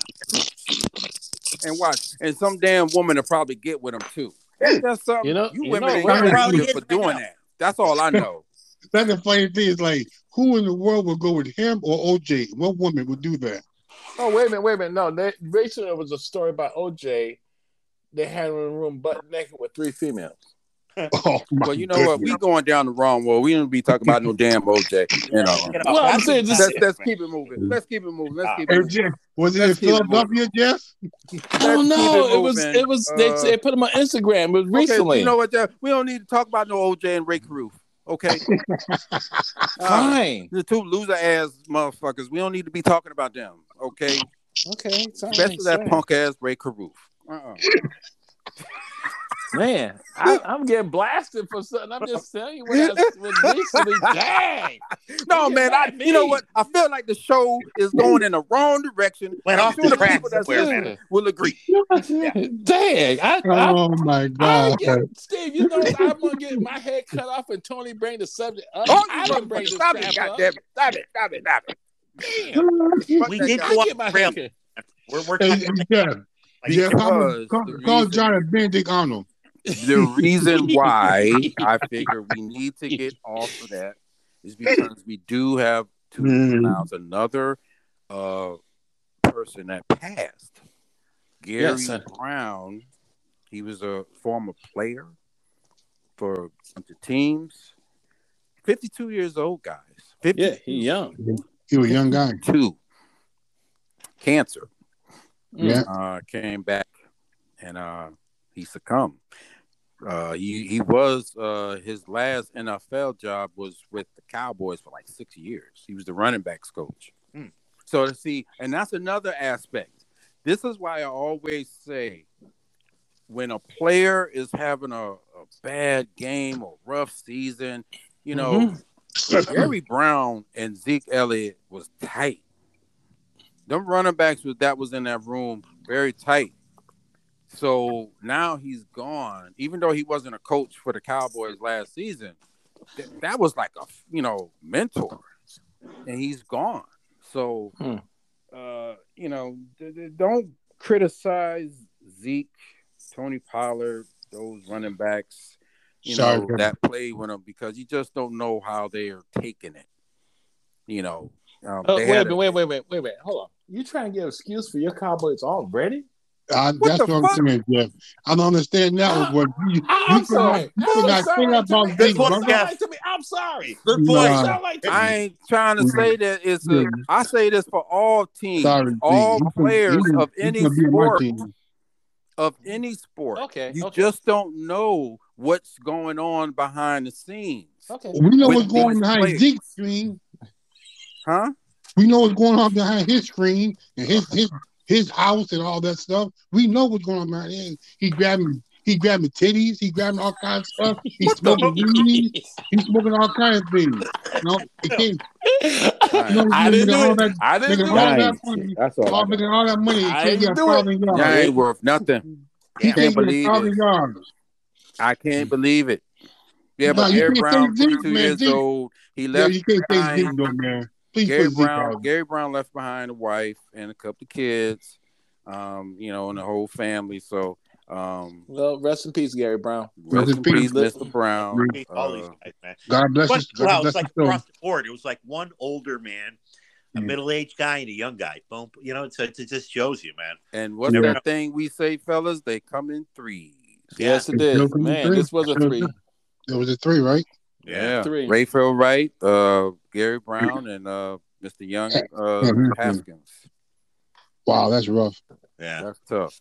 And watch, and some damn woman will probably get with him too. That's something. You know- you you women know, ain't right. Probably good for doing that. That's all I know. That's the funny thing is like, who in the world would go with him or OJ? What woman would do that? Oh wait a minute, wait a minute. No, they, recently there was a story about OJ. They had him in a room butt naked with three females. Oh well, you know what? We going down the wrong road. We don't be talking about no damn OJ. You know. Forget Well, I'm saying just- Let's, let's keep it moving. Let's keep it moving. Let's keep it moving. Jeff, was it in Let's keep it Philadelphia, Jeff? I don't know. it It was. It was. Uh, they, they put him on Instagram. It was Okay, recently. you know what? Jeff? We don't need to talk about no OJ and Rae Carruth. Okay. Uh, Fine. the two loser ass motherfuckers. We don't need to be talking about them. Okay. Okay. fine, Especially that punk ass Rae Carruth. Uh-uh. Man, I, I'm getting blasted for something. I'm just telling you what I was recently. Dang. No, man. I, not you know what? I feel like the show is going in the wrong direction. Went I'm off sure the the track people that's somewhere, listening man. will agree. Dang. I, I, Oh my I God. get, Steve, you know I'm gonna get my head cut off and Tony bring the subject up. Oh, I you didn't bring motherfucker. the Stop it. strap up. Goddamn it. Stop it. Stop it. Stop it. Damn. We that did guy. go off get my the head cut. We're, we're Hey, talking hey, Jeff, like, Jeff, it call, call, call John and Benedict Arnold. The reason why I figure we need to get off of that is because we do have to Mm. announce another uh, person that passed. Gary Yes. Brown He was a former player for a bunch of teams. 52 years old, guys. 52. Yeah, he young. He was a young guy. Two. Cancer. Yeah. Uh, came back and uh, he succumbed. Uh, he he was uh, his last NFL job was with the Cowboys for like six years. He was the running backs coach. Hmm. So to see, and that's another aspect. This is why I always say, when a player is having a, a bad game or rough season, you know, Gary Brown and Zeke Elliott was tight. Them running backs was that was in that room very tight. So now he's gone. Even though he wasn't a coach for the Cowboys last season, th- that was like a you know mentor, and he's gone. So, Hmm. uh, you know, th- th- don't criticize Zeke, Tony Pollard, those running backs, you Sorry, know, that play with them because you just don't know how they are taking it. You know, um, they wait, a had wait, wait, wait, wait, wait. Hold on. You trying to give excuse for your Cowboys already? I, What that's the what fuck? I'm saying, Jeff. I don't understand that ah, one. But you, I- you I'm could sorry. not- you could I'm not sorry. to me. about This Zeke, one like to me. I'm sorry. Good Nah. point. Sound like I ain't trying to say that it's a. Yeah. I say this for all teams, Sorry, all You players you could- of any could be on my sport, of any sport. Okay, You okay. just don't know what's going on behind the scenes, Okay. We know what's going behind players. Zeke's screen. huh? We know what's going on behind his screen and his his his house and all that stuff. We know what's going on behind him. He grabbing he grabbing titties. He grabbing all kinds of stuff. He's smoking weed. He's smoking all kinds of things. You know, it can't, Right. you know, I didn't making do all it. that, I didn't making do all it. that money, That's all. all making all that money. He I can't get a didn't do it. thousand yards. Y'all ain't worth nothing. He can't can't get a believe thousand it. yards. I can't believe it. Yeah, No, but you Gary can't Brown, 22 man. years Zeke- old, he Yeah, left you can't say behind. Zeke though, man. Please Gary put Zeke Brown. Gary Brown left behind a wife and a couple of kids, um, you know, and the whole family. So, um, Well, rest in peace, Gary Brown. rest in peace, Li- Mr. Brown. All these Uh, guys, man. God bless But us. wow, God it's bless like soul. across the board. It was like one older man, a Yeah. middle-aged guy, and a young guy. Boom. You know, it's, it just shows you, man. and what's Yeah. that thing we say, fellas? They come in threes. Yes, it It's did. Man, this was a three. It was a three, right? Yeah, Three. Rayfield Wright, uh, Gary Brown, and uh, Mr. Young uh, Mhm. Haskins. Wow, that's rough. Yeah. That's tough.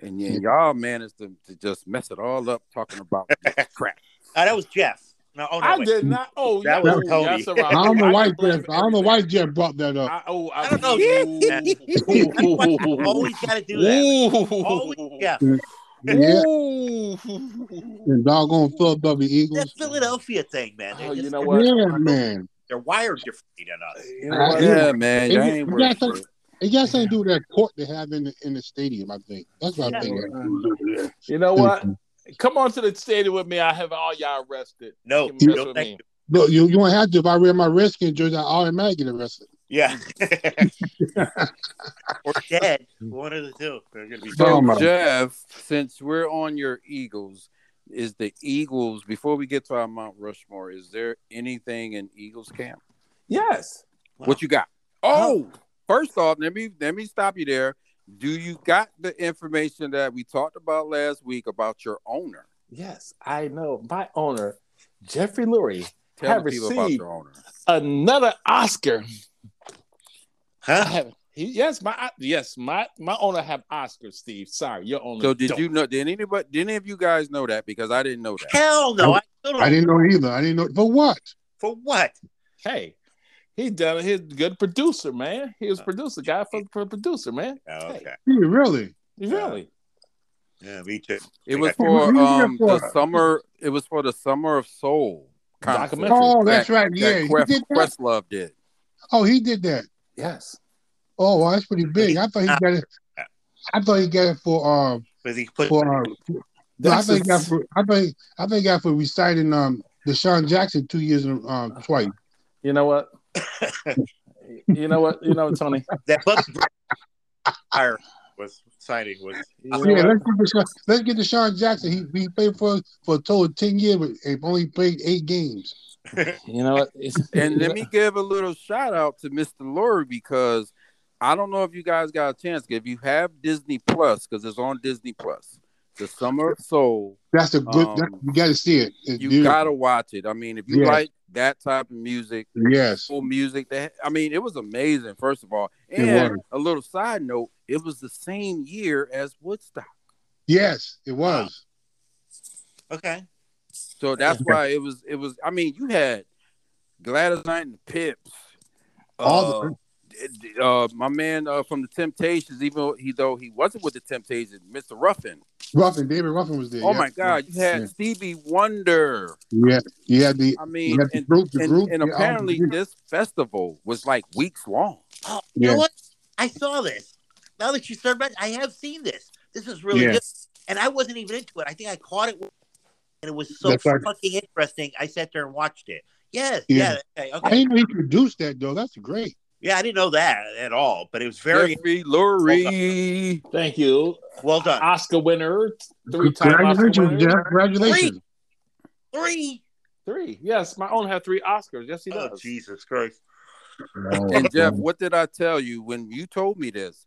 And y- y'all managed to, to just mess it all up talking about crap. Ah, that was Jeff. No, oh no, I wait. did not. Oh, That yeah, was oh, Tony. yes, I don't know why Jeff. I don't know why Jeff brought that up. I, oh, I, I don't know. Always got to do that. Ooh. Always, yeah. Yeah, Ooh. and doggone Philadelphia Eagles. That Philadelphia thing, man. They're Oh, you know what? Yeah, man. They're wired differently than us. You know what? Yeah, man. It- Y'all it- ain't worth got some- it. It got something to do with that court they have in the in the stadium. I think that's what I Yeah. think. You know what? Come on to the stadium with me. I have all y'all arrested. No, You can mess no, with thank me. Look, you you won't have to. If I wear my Redskin jersey, I automatically get arrested. Yeah. or dead. One of the two. They're gonna be So, my- Jeff, since we're on your Eagles, is the Eagles, before we get to our Mount Rushmore, is there anything in Eagles camp? Yes. What you got? Oh, first off, let me let me stop you there. Do you got the information that we talked about last week about your owner? Yes, I know. My owner, Jeffrey Lurie, Tell have the about received your owner. another Oscar. I Huh? have. He, yes, my yes, my my owner have Oscars. Steve, sorry, your owner. So did don't. you know? Did anybody? Did any of you guys know that? Because I didn't know that. Hell no. I I didn't know either. I didn't know for what. For what? Hey, he done. He's a good producer, man. He was Uh, producer guy for, for producer, man. Oh, okay. Yeah, really? Really? Yeah, me too. It was for um for? the summer. It was for the Summer of Soul concert Documentary. Oh, that's that- right. Yeah, that he Quest, did that. Questlove did. Oh, he did that. Yes. Oh, well, that's pretty big. I thought he got it. I thought he got it for um Because he put for um. No, I That's think he got a- for I think I think he got for reciting um DeSean Jackson two years in um twice. You know what? you know what? You know what, Tony? that Bubby Fire was signing was Yeah, let's get DeSean, let's get DeSean Jackson. He he played for for a total of ten years, but he only played eight games. You know what? It's- And let me give a little shout out to Mr. Lurie because I don't know if you guys got a chance. If you have Disney Plus, because it's on Disney Plus, The Summer of Soul. That's a good. Um, that, you got to see it. It's You gotta watch it. I mean, if you Yes. like that type of music, Yes. full music, that I mean, it was amazing. First of all, and a little side note, it was the same year as Woodstock, Yes, it was. Okay. so that's why it was. It was. I mean, you had Gladys Knight and the Pips. All uh, uh, my man uh, from the Temptations, even though he though he wasn't with the Temptations, Mr. Ruffin. Ruffin, David Ruffin was there. Oh yeah. my God, you had Yeah. Stevie Wonder. Yeah, you had the. I mean, the and, group. The and, group. and yeah, apparently group. this festival was like weeks long. Oh, you know what? I saw this. Now that you started, back, I have seen this. This is really Yeah. good, and I wasn't even into it. I think I caught it, and it was so That's right. fucking interesting. I sat there and watched it. Yes, Yeah. yeah, okay, I okay. didn't know he produced that though. That's great. Yeah. I didn't know that at all, but it was very Jeffrey Lurie. Thank you. well done. Oscar winner, three-time Oscar Congratulations, winner. Jeff. Congratulations. Three. Three. Yes, my own had three Oscars. Yes, he Oh does. Jesus Christ! Oh, and Jeff, what did I tell you when you told me this?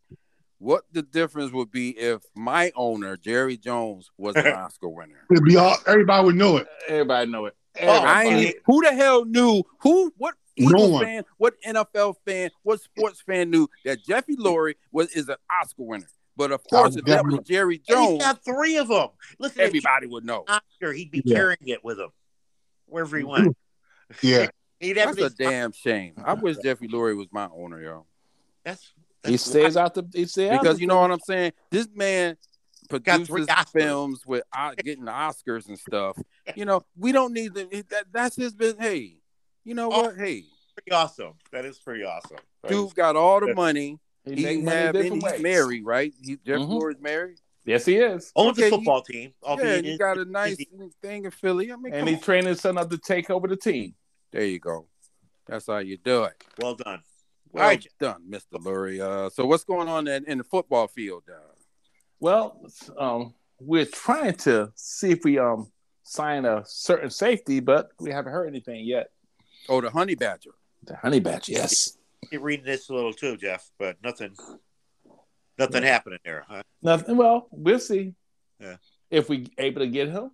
What the difference would be if my owner, Jerry Jones, was an Oscar winner? It'd be all, everybody would know it. Everybody know it. Oh, I Everybody. ain't, who the hell knew who what No Eagles one. fan, what NFL fan, what sports fan knew that Jeffrey Lurie was is an Oscar winner? But of course, Oh, if that was. Jerry And he's Jones, got three of them. Listen, everybody would know. Oscar, he'd be Yeah. carrying it with him wherever he went. Yeah. He'd have That's a damn shame. I wish Jeffrey Lurie was my owner, yo. That's, He that's stays out the. He stays Because the- you know what I'm saying. This man Got three produces films with uh, getting Oscars and stuff. You know, we don't need to. That, that's his business. Hey, you know Oh. what? Hey, pretty awesome. That is pretty awesome. That is- dude got all the money. He He make money have, and different he's married, right? He Jeff. Lurie's married. Yes, he is. owns Okay, a football team. Yeah, albeit and in- got a nice busy. thing in Philly. I mean, And come he on. his son up to take over the team. there you go. That's how you do it. Well done. Well All right. done, Mr. Lurie. Uh, so what's going on in, in the football field? Uh, Well, um, we're trying to see if we um sign a certain safety, but we haven't heard anything yet. Oh, the Honey Badger. The honey badger, yes. You're reading this a little too, Jeff, but nothing, nothing happening there. Huh? Nothing. Well, we'll see. Yeah. If we able to get him,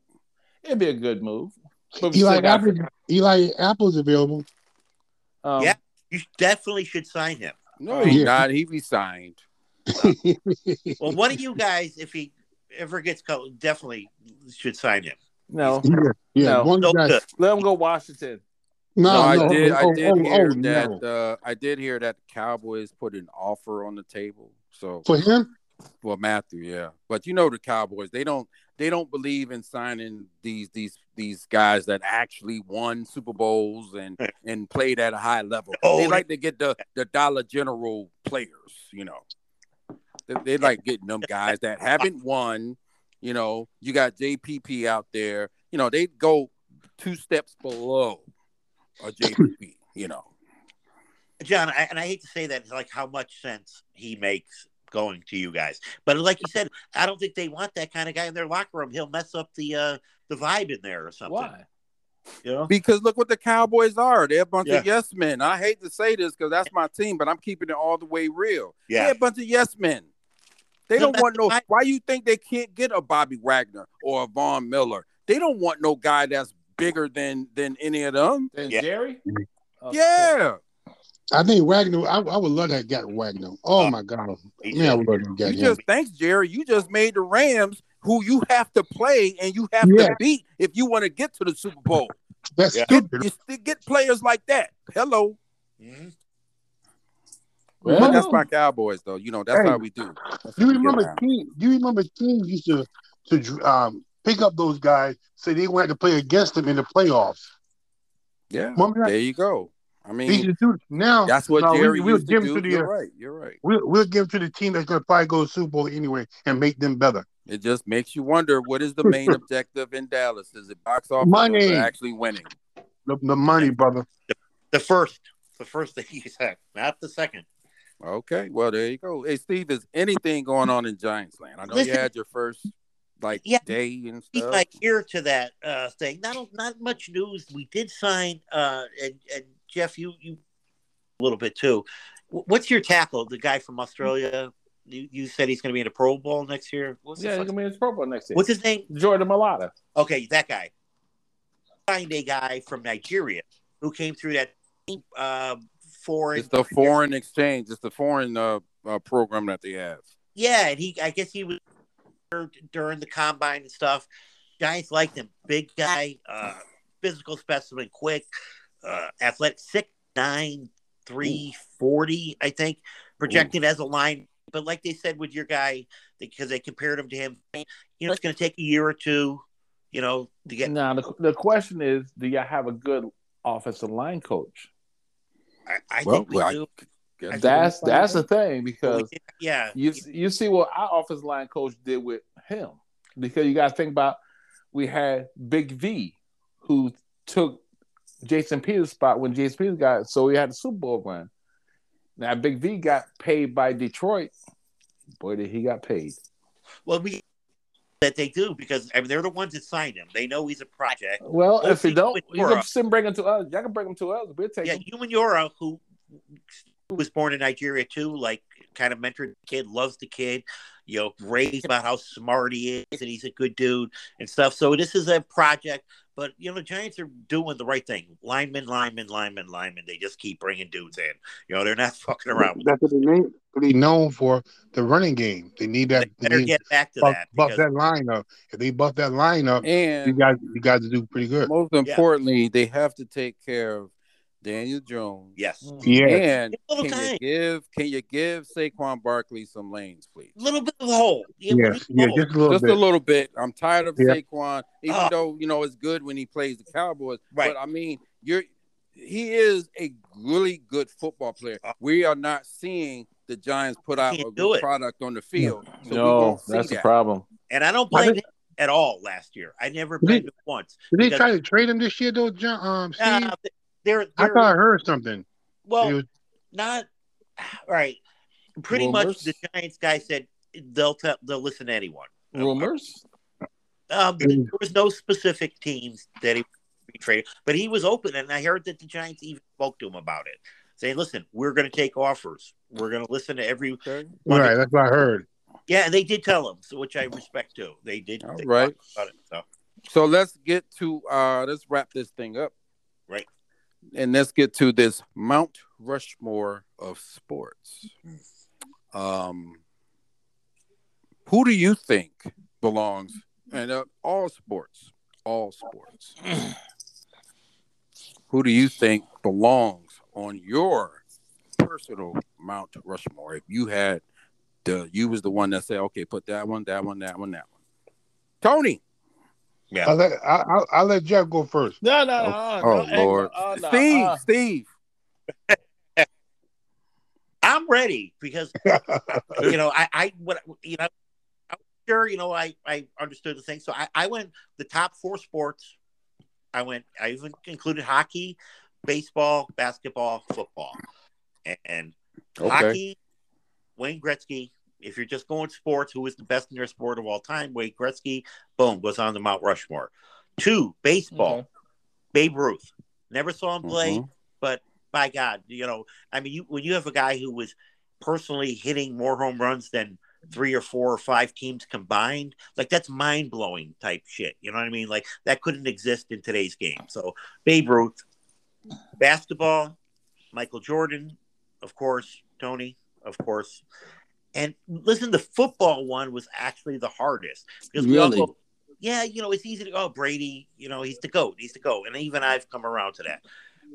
it'd be a good move. But we Eli Apple, Eli Apple's available. um, Yeah. You definitely should sign him. No, he's Yeah. not. He be resigned. Well, one of you guys, if he ever gets called, definitely should sign him. No, yeah, yeah. No. one So guy. let him go Washington. No, No, I no, did. oh, I did oh, hear oh, that. no. Uh, I did hear that the Cowboys put an offer on the table. So, For him, well, Mathieu, yeah. But you know the Cowboys. They don't. They don't believe in signing these these these guys that actually won Super Bowls and and played at a high level. Oh, they like to get the the Dollar General players. You know, they, they like getting them guys that haven't won. You know, you got JPP out there. You know, they go two steps below a JPP. You know. John, I, and I hate to say that, like how much sense he makes going to you guys, but like you said, I don't think they want that kind of guy in their locker room. He'll mess up the uh, the vibe in there or something. Why? You know? Because look what the Cowboys are. They're a bunch Yeah. of yes men. I hate to say this because that's my team, but I'm keeping it all the way real. Yeah. They're a bunch of yes men. They No, don't want no. right. Why you think they can't get a Bobby Wagner or a Von Miller? They don't want no guy that's bigger than than any of them. Then Yeah. Jerry? Okay. Yeah, I think Wagner. I, I would love to have got Wagner. Oh Oh, my god, me man, I would love to have got you him. just thanks Jerry. You just made the Rams who you have to play and you have Yeah. to beat if you want to get to the Super Bowl. That's Yeah. stupid. You still get players like that. Hello, Mhm. Well, that's my Cowboys though. You know that's Hey. how we do. That's You how we get remember around. team? You remember teams used to to um, pick up those guys so they won't have to play against them in the playoffs. Yeah, Remember that? there you go. I mean, used to do it. now. That's what no, Jerry we'll used to give do. to the, you're right. You're right. We'll, we'll give to the team that's going to probably go to Super Bowl anyway and make them better. It just makes you wonder what is the main objective in Dallas? Is it box office Money. is actually winning? The, the money, brother. The first, the first thing he said, not the second. Okay, well there you go. Hey Steve, is anything going on in Giants land? I know you had your first like Yeah. day and Keep stuff. my ear to that uh, thing. Not not much news. We did sign, uh, and, and Jeff, you you a little bit too. What's your tackle? The guy from Australia, You, you said he's going to be in a Pro Bowl next year. What's, Yeah, he's gonna be in the Pro Bowl next year. what's his name? Jordan Mailata? Okay, that guy. Find a guy from Nigeria who came through that uh, foreign. It's the foreign exchange. It's the foreign uh, uh, program that they have. Yeah, and he. I guess he was during the combine and stuff. Giants liked him. Big guy, uh, physical specimen, quick, uh, athletic, six nine, three forty, I think, projected as a line. But like they said with your guy, because they compared him to him, you know, it's going to take a year or two, you know, to get. Now the, the question is, do y'all have a good offensive line coach? I, I Well, think we well, I do. guess That's that's the thing because Yeah, you you see what our offensive line coach did with him because you got to think about we had Big V who took Jason Peters' spot when Jason Peters got so he had the Super Bowl run. Now Big V got paid by Detroit. Boy, did he got paid. well, we that they do because I mean they're the ones that signed him. They know he's a project. Well, Oh, if you see, don't, you can bring him to us. Y'all can bring him to us. We'll take Yeah, him. Humaniora, who who was born in Nigeria too, like kind of mentored the kid, loves the kid, you know, raised about how smart he is and he's a good dude and stuff. So this is a project, but you know, the Giants are doing the right thing. Lineman, lineman, lineman, lineman. They just keep bringing dudes in. You know, they're not fucking around. with That's what they're They known for the running game. They need that. They better They get back to buff, that buff that line up. If they buff that line up, you guys, you guys do pretty good. most importantly, they have to take care of Daniel Jones. yes, Yeah, And Give a little can time. you give can you give Saquon Barkley some lanes, please? a little bit of a hole. Yeah, we yes, yeah, hole. just a little Just bit. a little bit. I'm tired of Yeah. Saquon, even Oh. though you know it's good when he plays the Cowboys. Right. But I mean, you're he is a really good football player. Oh. We are not seeing the Giants put out a good it. product on the field. So no, won't that's the that. problem. and I don't blame him at all last year. I never Did blamed him once. Did they because- try to trade him this year though, John? Um, Steve? Uh, they're, I they're thought I heard something. well, was- not right. Pretty much, the Giants guy said they'll tell, they'll listen to anyone. Rumors. Um, there was no specific teams that he be traded, but he was open, and I heard that the Giants even spoke to him about it, saying, "Listen, we're going to take offers. We're going to listen to every Okay. one." right, that's what I heard. Yeah, they did tell him, so which I respect too. They did. All they right. about it, so. So let's get to uh let's wrap this thing up. Right. And let's get to this Mount Rushmore of sports. Um who do you think belongs and uh, all sports, all sports. who do you think belongs on your personal Mount Rushmore? If you had the you was the one that said, okay, put that one, that one, that one, that one. Tony. I'll let, I, I'll, I'll let Jeff go first. No, no, Oh, no. oh, no, Lord. uh, no, Steve, uh, Steve. I'm ready because you know I I what you know I'm sure you know I I understood the thing. So I I went the top four sports. I went. I even included hockey, baseball, basketball, football, and, and Okay. hockey. Wayne Gretzky. If you're just going sports, who is the best in their sport of all time? Wayne Gretzky. Boom, was on the Mount Rushmore. Two, baseball. Okay. Babe Ruth. Never saw him play Mhm. but by God, you know, I mean, you when you have a guy who was personally hitting more home runs than three or four or five teams combined, like that's mind blowing type shit. You know what I mean? Like that couldn't exist in today's game. So Babe Ruth, basketball, Michael Jordan, of course, Tony, of course. And listen, the football one was actually the hardest because we all Really? go, yeah, you know, it's easy to go, oh, Brady, you know, he's the GOAT, he's the GOAT. And even I've come around to that.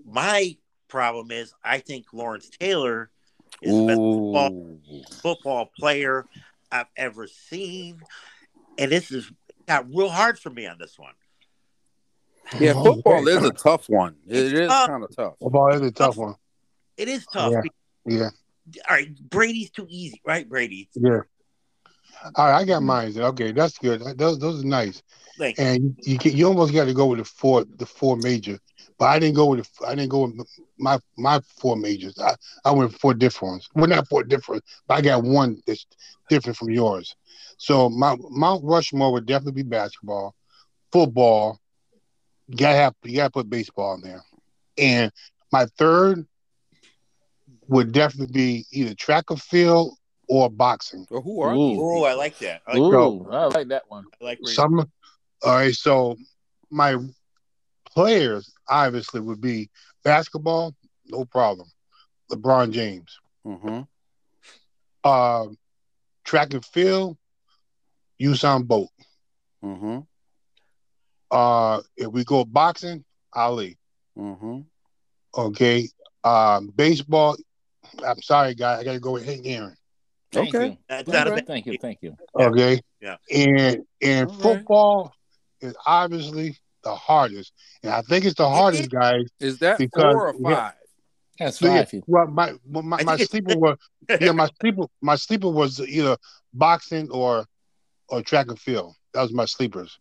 My problem is I think Lawrence Taylor is the best football, football player I've ever seen. And this is got real hard for me on this one. Yeah, Oh, football is a tough one. It It's is tough. kind of tough. Football is a tough one. It is tough. Yeah. Yeah, All right, Brady's too easy, right? Brady. yeah. All right, I got mm-hmm. mine. Okay, that's good. Those those are nice. Like, And you can, you almost got to go with the four the four major, but I didn't go with the, I didn't go with my my four majors. I, I went four different ones. Well, not four different, but I got one that's different from yours. So my Mount Rushmore would definitely be basketball, football. You gotta have you gotta put baseball in there, and my third would definitely be either track and field or boxing. Well, who are Ooh. these? Oh, I like that. I like, Ooh, go. I like that one. I like where Some, all right. So my players obviously would be basketball, no problem. LeBron James. Mm-hmm. Uh, track and field, Usain Bolt. Mm-hmm. Uh, if we go boxing, Ali. Mm-hmm. Okay. Um, baseball. I'm sorry, guys. I got to go with Hank Aaron. Thank Okay. you. That's not a Thank you. Thank you. Okay. Yeah. And and All right. football is obviously the hardest, and I think it's the hardest, guys. Is that Because- four or yeah. five? That's So, yeah, five. well, my well, my, my think sleeper was yeah my sleeper my sleeper was either boxing or or track and field. That was my sleepers.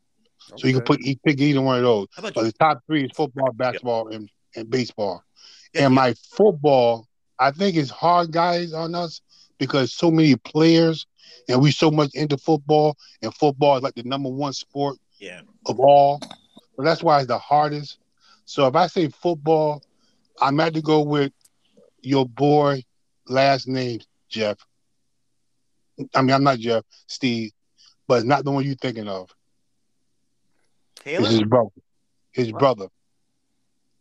So you can put you pick either one of those. But the top three is football, basketball, and, and baseball. Yeah, and yeah. my football, I think it's hard, guys, on us because so many players, and we so much into football, and football is like the number one sport Yeah. of all. So that's why it's the hardest. So if I say football, I'm had to go with your boy, last name Jeff. I mean, I'm not Jeff, Steve, but it's not the one you're thinking of. It's his brother. His brother,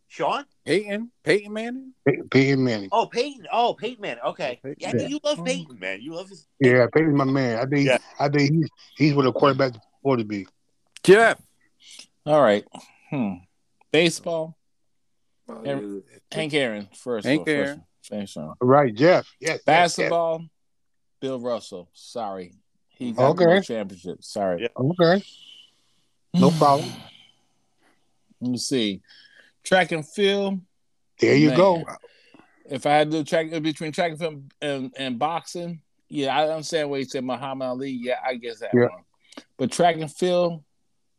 Sean? Peyton, Peyton Manning. Pey- Peyton Manning. Oh, Peyton. Oh, Peyton Man. Okay. Peyton Yeah, I you love Peyton, man. You love his. Yeah, Peyton's my man. I think Yeah. I think he's he's what a quarterback is supposed to be. Jeff. All right. Hmm. Baseball. Uh, Hank Aaron first. Hank Aaron. First one. Right, Jeff. Yes. yes, Basketball. Bill Russell. Sorry. He got Okay. the championship. Sorry. Yeah. Okay. No problem. Let me see. Track and field. There you Man. go. If I had to track between track and field and, and boxing, yeah, I understand what you said, Muhammad Ali. Yeah, I guess that Yeah. one. But track and field,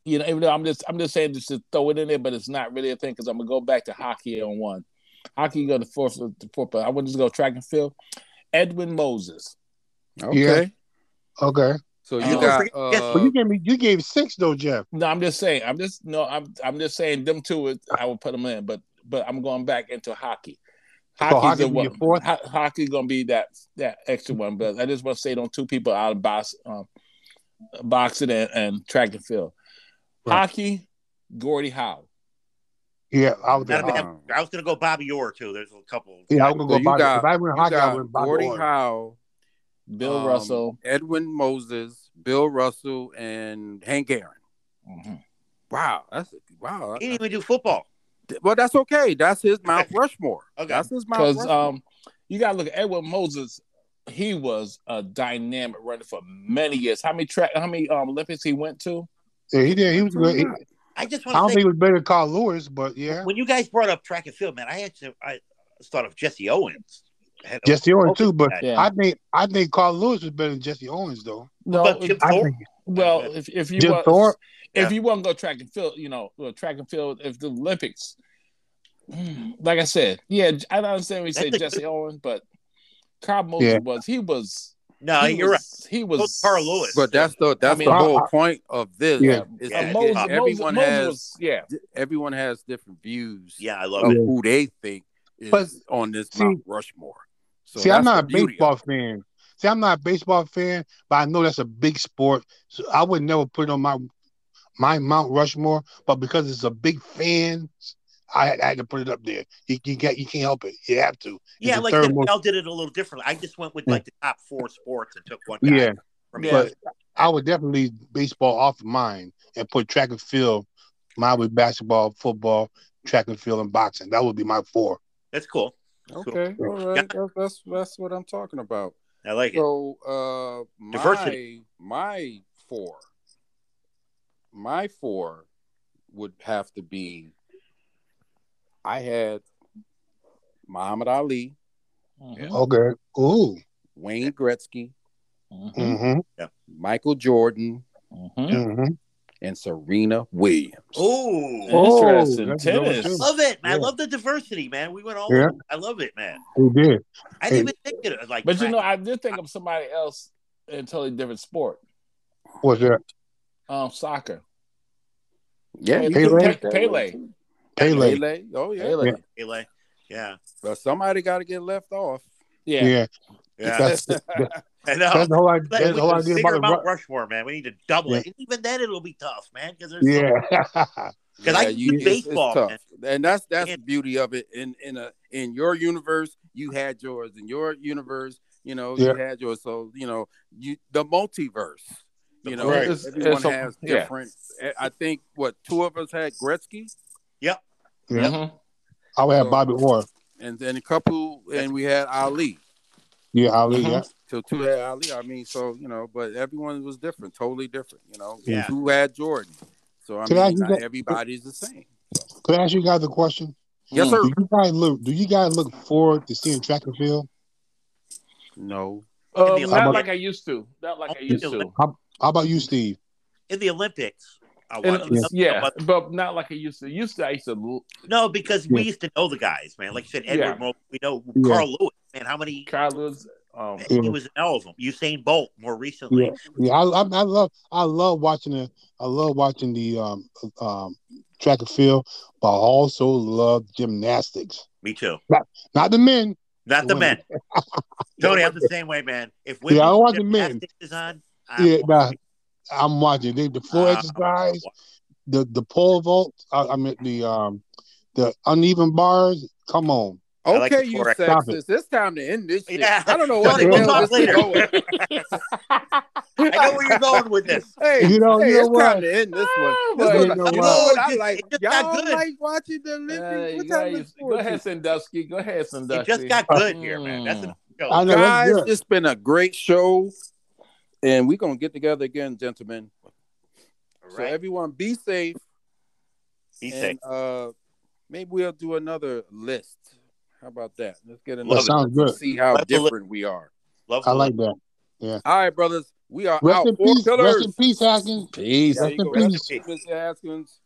you know, even though I'm just I'm just saying just to throw it in there, but it's not really a thing because I'm gonna go back to hockey on one. Hockey go to fourth the fourth, but I would just go track and field. Edwin Moses. Okay. Okay. So you got forget- uh, But you gave me you gave six though, Jeff. No, I'm just saying. I'm just no. I'm I'm just saying them two. is- I would put them in, but but I'm going back into hockey. Hockey's hockey the be one. fourth? Ho- hockey's gonna be that that extra one. But I just want to say on two people out of box, um, boxing and, and track and field. Right. Hockey, Gordie Howe. Yeah, I was Not a Um, I was gonna go Bobby Orr too. There's a couple. yeah, I'm gonna go you Bobby. got- if I went hockey, I went Bobby Gordie Orr. Howe, Bill um, Russell. Edwin Moses, Bill Russell, and Hank Aaron. Mhm. Wow, that's wow. He didn't even do football. Well, that's okay. That's his Mount Rushmore. Okay. That's his Mount Because Rushmore. um, you got to look at Edwin Moses. He was a dynamic runner for many years. How many track? How many um, Olympics he went to? Yeah, he did. He was good. He- I just I don't to think say he was better than Carl Lewis, but yeah. when you guys brought up track and field, man, I actually I thought of Jesse Owens. Had Jesse Owens too, but Yeah. I think I think Carl Lewis was better than Jesse Owens though. No, But Jim I Thorpe? think Well, if if you Jim want, Thorpe? if Yeah. you want to go track and field, you know, track and field. If the Olympics, hmm, like I said, yeah, I don't understand when you say That's a Jesse Owens, but Carl Moses Yeah. was he was. no, he you're right. was, He was Carl Lewis. but that's the that's I mean, the whole I- point of this. Yeah. is Yeah, that Moses, everyone Moses, has was, yeah. everyone has different views Yeah, I love of it. who they think is But- on this see- Mount Rushmore. So See, I'm not a the beauty of baseball fan. See, I'm not a baseball fan, but I know that's a big sport. So I would never put it on my my Mount Rushmore. But because it's a big fan, I, had- I had to put it up there. You, you get you can't help it. You have to. Yeah, the like third the most- did it a little differently. I just went with like the top four sports and took one guy. Yeah, from Yeah. but I would definitely leave baseball off of mine and put track and field. Mine would basketball, football, track and field, and boxing. That would be my four. That's cool. Okay, all right. That's, that's that's what I'm talking about. I like it. So uh my Diversity. my four. My four would have to be I had Muhammad Ali, Mhm. Okay. Ooh. Wayne Gretzky, Mhm. Mm-hmm. Michael Jordan, Mhm. Mm-hmm. And Serena Williams. Oh, Oh, Interesting. that's a good one, Tennis. too. love it. man. I love the diversity, man. We went all. Yeah. over. I love it, man. We did. I didn't even think of it like. But you track. know, I did think of somebody else in a totally different sport. What's that? Um, soccer. Yeah, you Pele? can take Pele. Pele. Pele. Oh yeah. Pele. Yeah. Pele. Yeah, But somebody got to get left off. Yeah. Yeah. Yeah. That's I know. That's the whole idea. Like, That's we the whole idea bigger about Mount Rushmore, man. We need to double Yeah. it. And even then, it'll be tough, man. Because there's Yeah. Because I you- do it's- it's baseball, man. and that's that's the beauty of it. In in a in your universe, you had yours. In your universe, you know, Yeah. you had yours. So you know, you the multiverse. You know, Right. Everyone it's a- has yeah. different. I think what two of us had Gretzky, Yep. Yeah. Mhm. I would have So- Bobby Orr. and then a couple, and we had Ali. Yeah, Ali. Mhm. Yeah. So two had Ali. I mean, so you know, but everyone was different, totally different. You know, Yeah. two had Jordan. So I Can mean, ask you not that- everybody's the same. Could I ask you guys a question? Yes, sir. Do you guys look? Do you guys look forward to seeing track and field? No. Um, not Olympics. like I used to. Not like I used to. Olympics. How about you, Steve? in the Olympics. I And- watch yeah, but not like I used to. Used to, I used to. No, because we used to know the guys, man. Like you said, Edward Yeah. Mo, we know Yeah. Carl Lewis, man. How many? Carl Lewis. Um, He Yeah. was in all of them. Usain Bolt more recently. Yeah, yeah. I, I, I love, I love watching the, I love watching the um, um, track and field, but I also love gymnastics. Me too. Not the men. Not the Women. men. Tony, I'm the same way, man. If women Yeah, I watch the men. is on, I'm Yeah, nah, watching. I'm watching the, the floor Uh, exercise, the the pole vault. I, I mean the um, the uneven bars. Come on. I like Okay, you forex. Stop sexist. It's time to end this shit. Yeah. I don't know what Tony, the we'll hell talk this is later. going. I know where you're going with this. Hey, You know- hey, you know it's what? time to end this one. Ah, This but you know what? what I It like? just Y'all good. like watching the Olympics? you What gotta type of use- go ahead, Sandusky. Go ahead, Sandusky. It just got good here, man. That's Mm. the I know Guys, good. it's been a great show, and we're gonna get together again, gentlemen. So everyone, be safe. Be and, safe. Uh, maybe we'll do another list. How about that? Let's get Love another. it. Sounds good. See how Let's do it. different we are. Love I like that. Yeah. All right, brothers. We are Rest out. in peace. pillars. Rest in peace, Haskins. Peace. There Rest in peace. Mr. Haskins.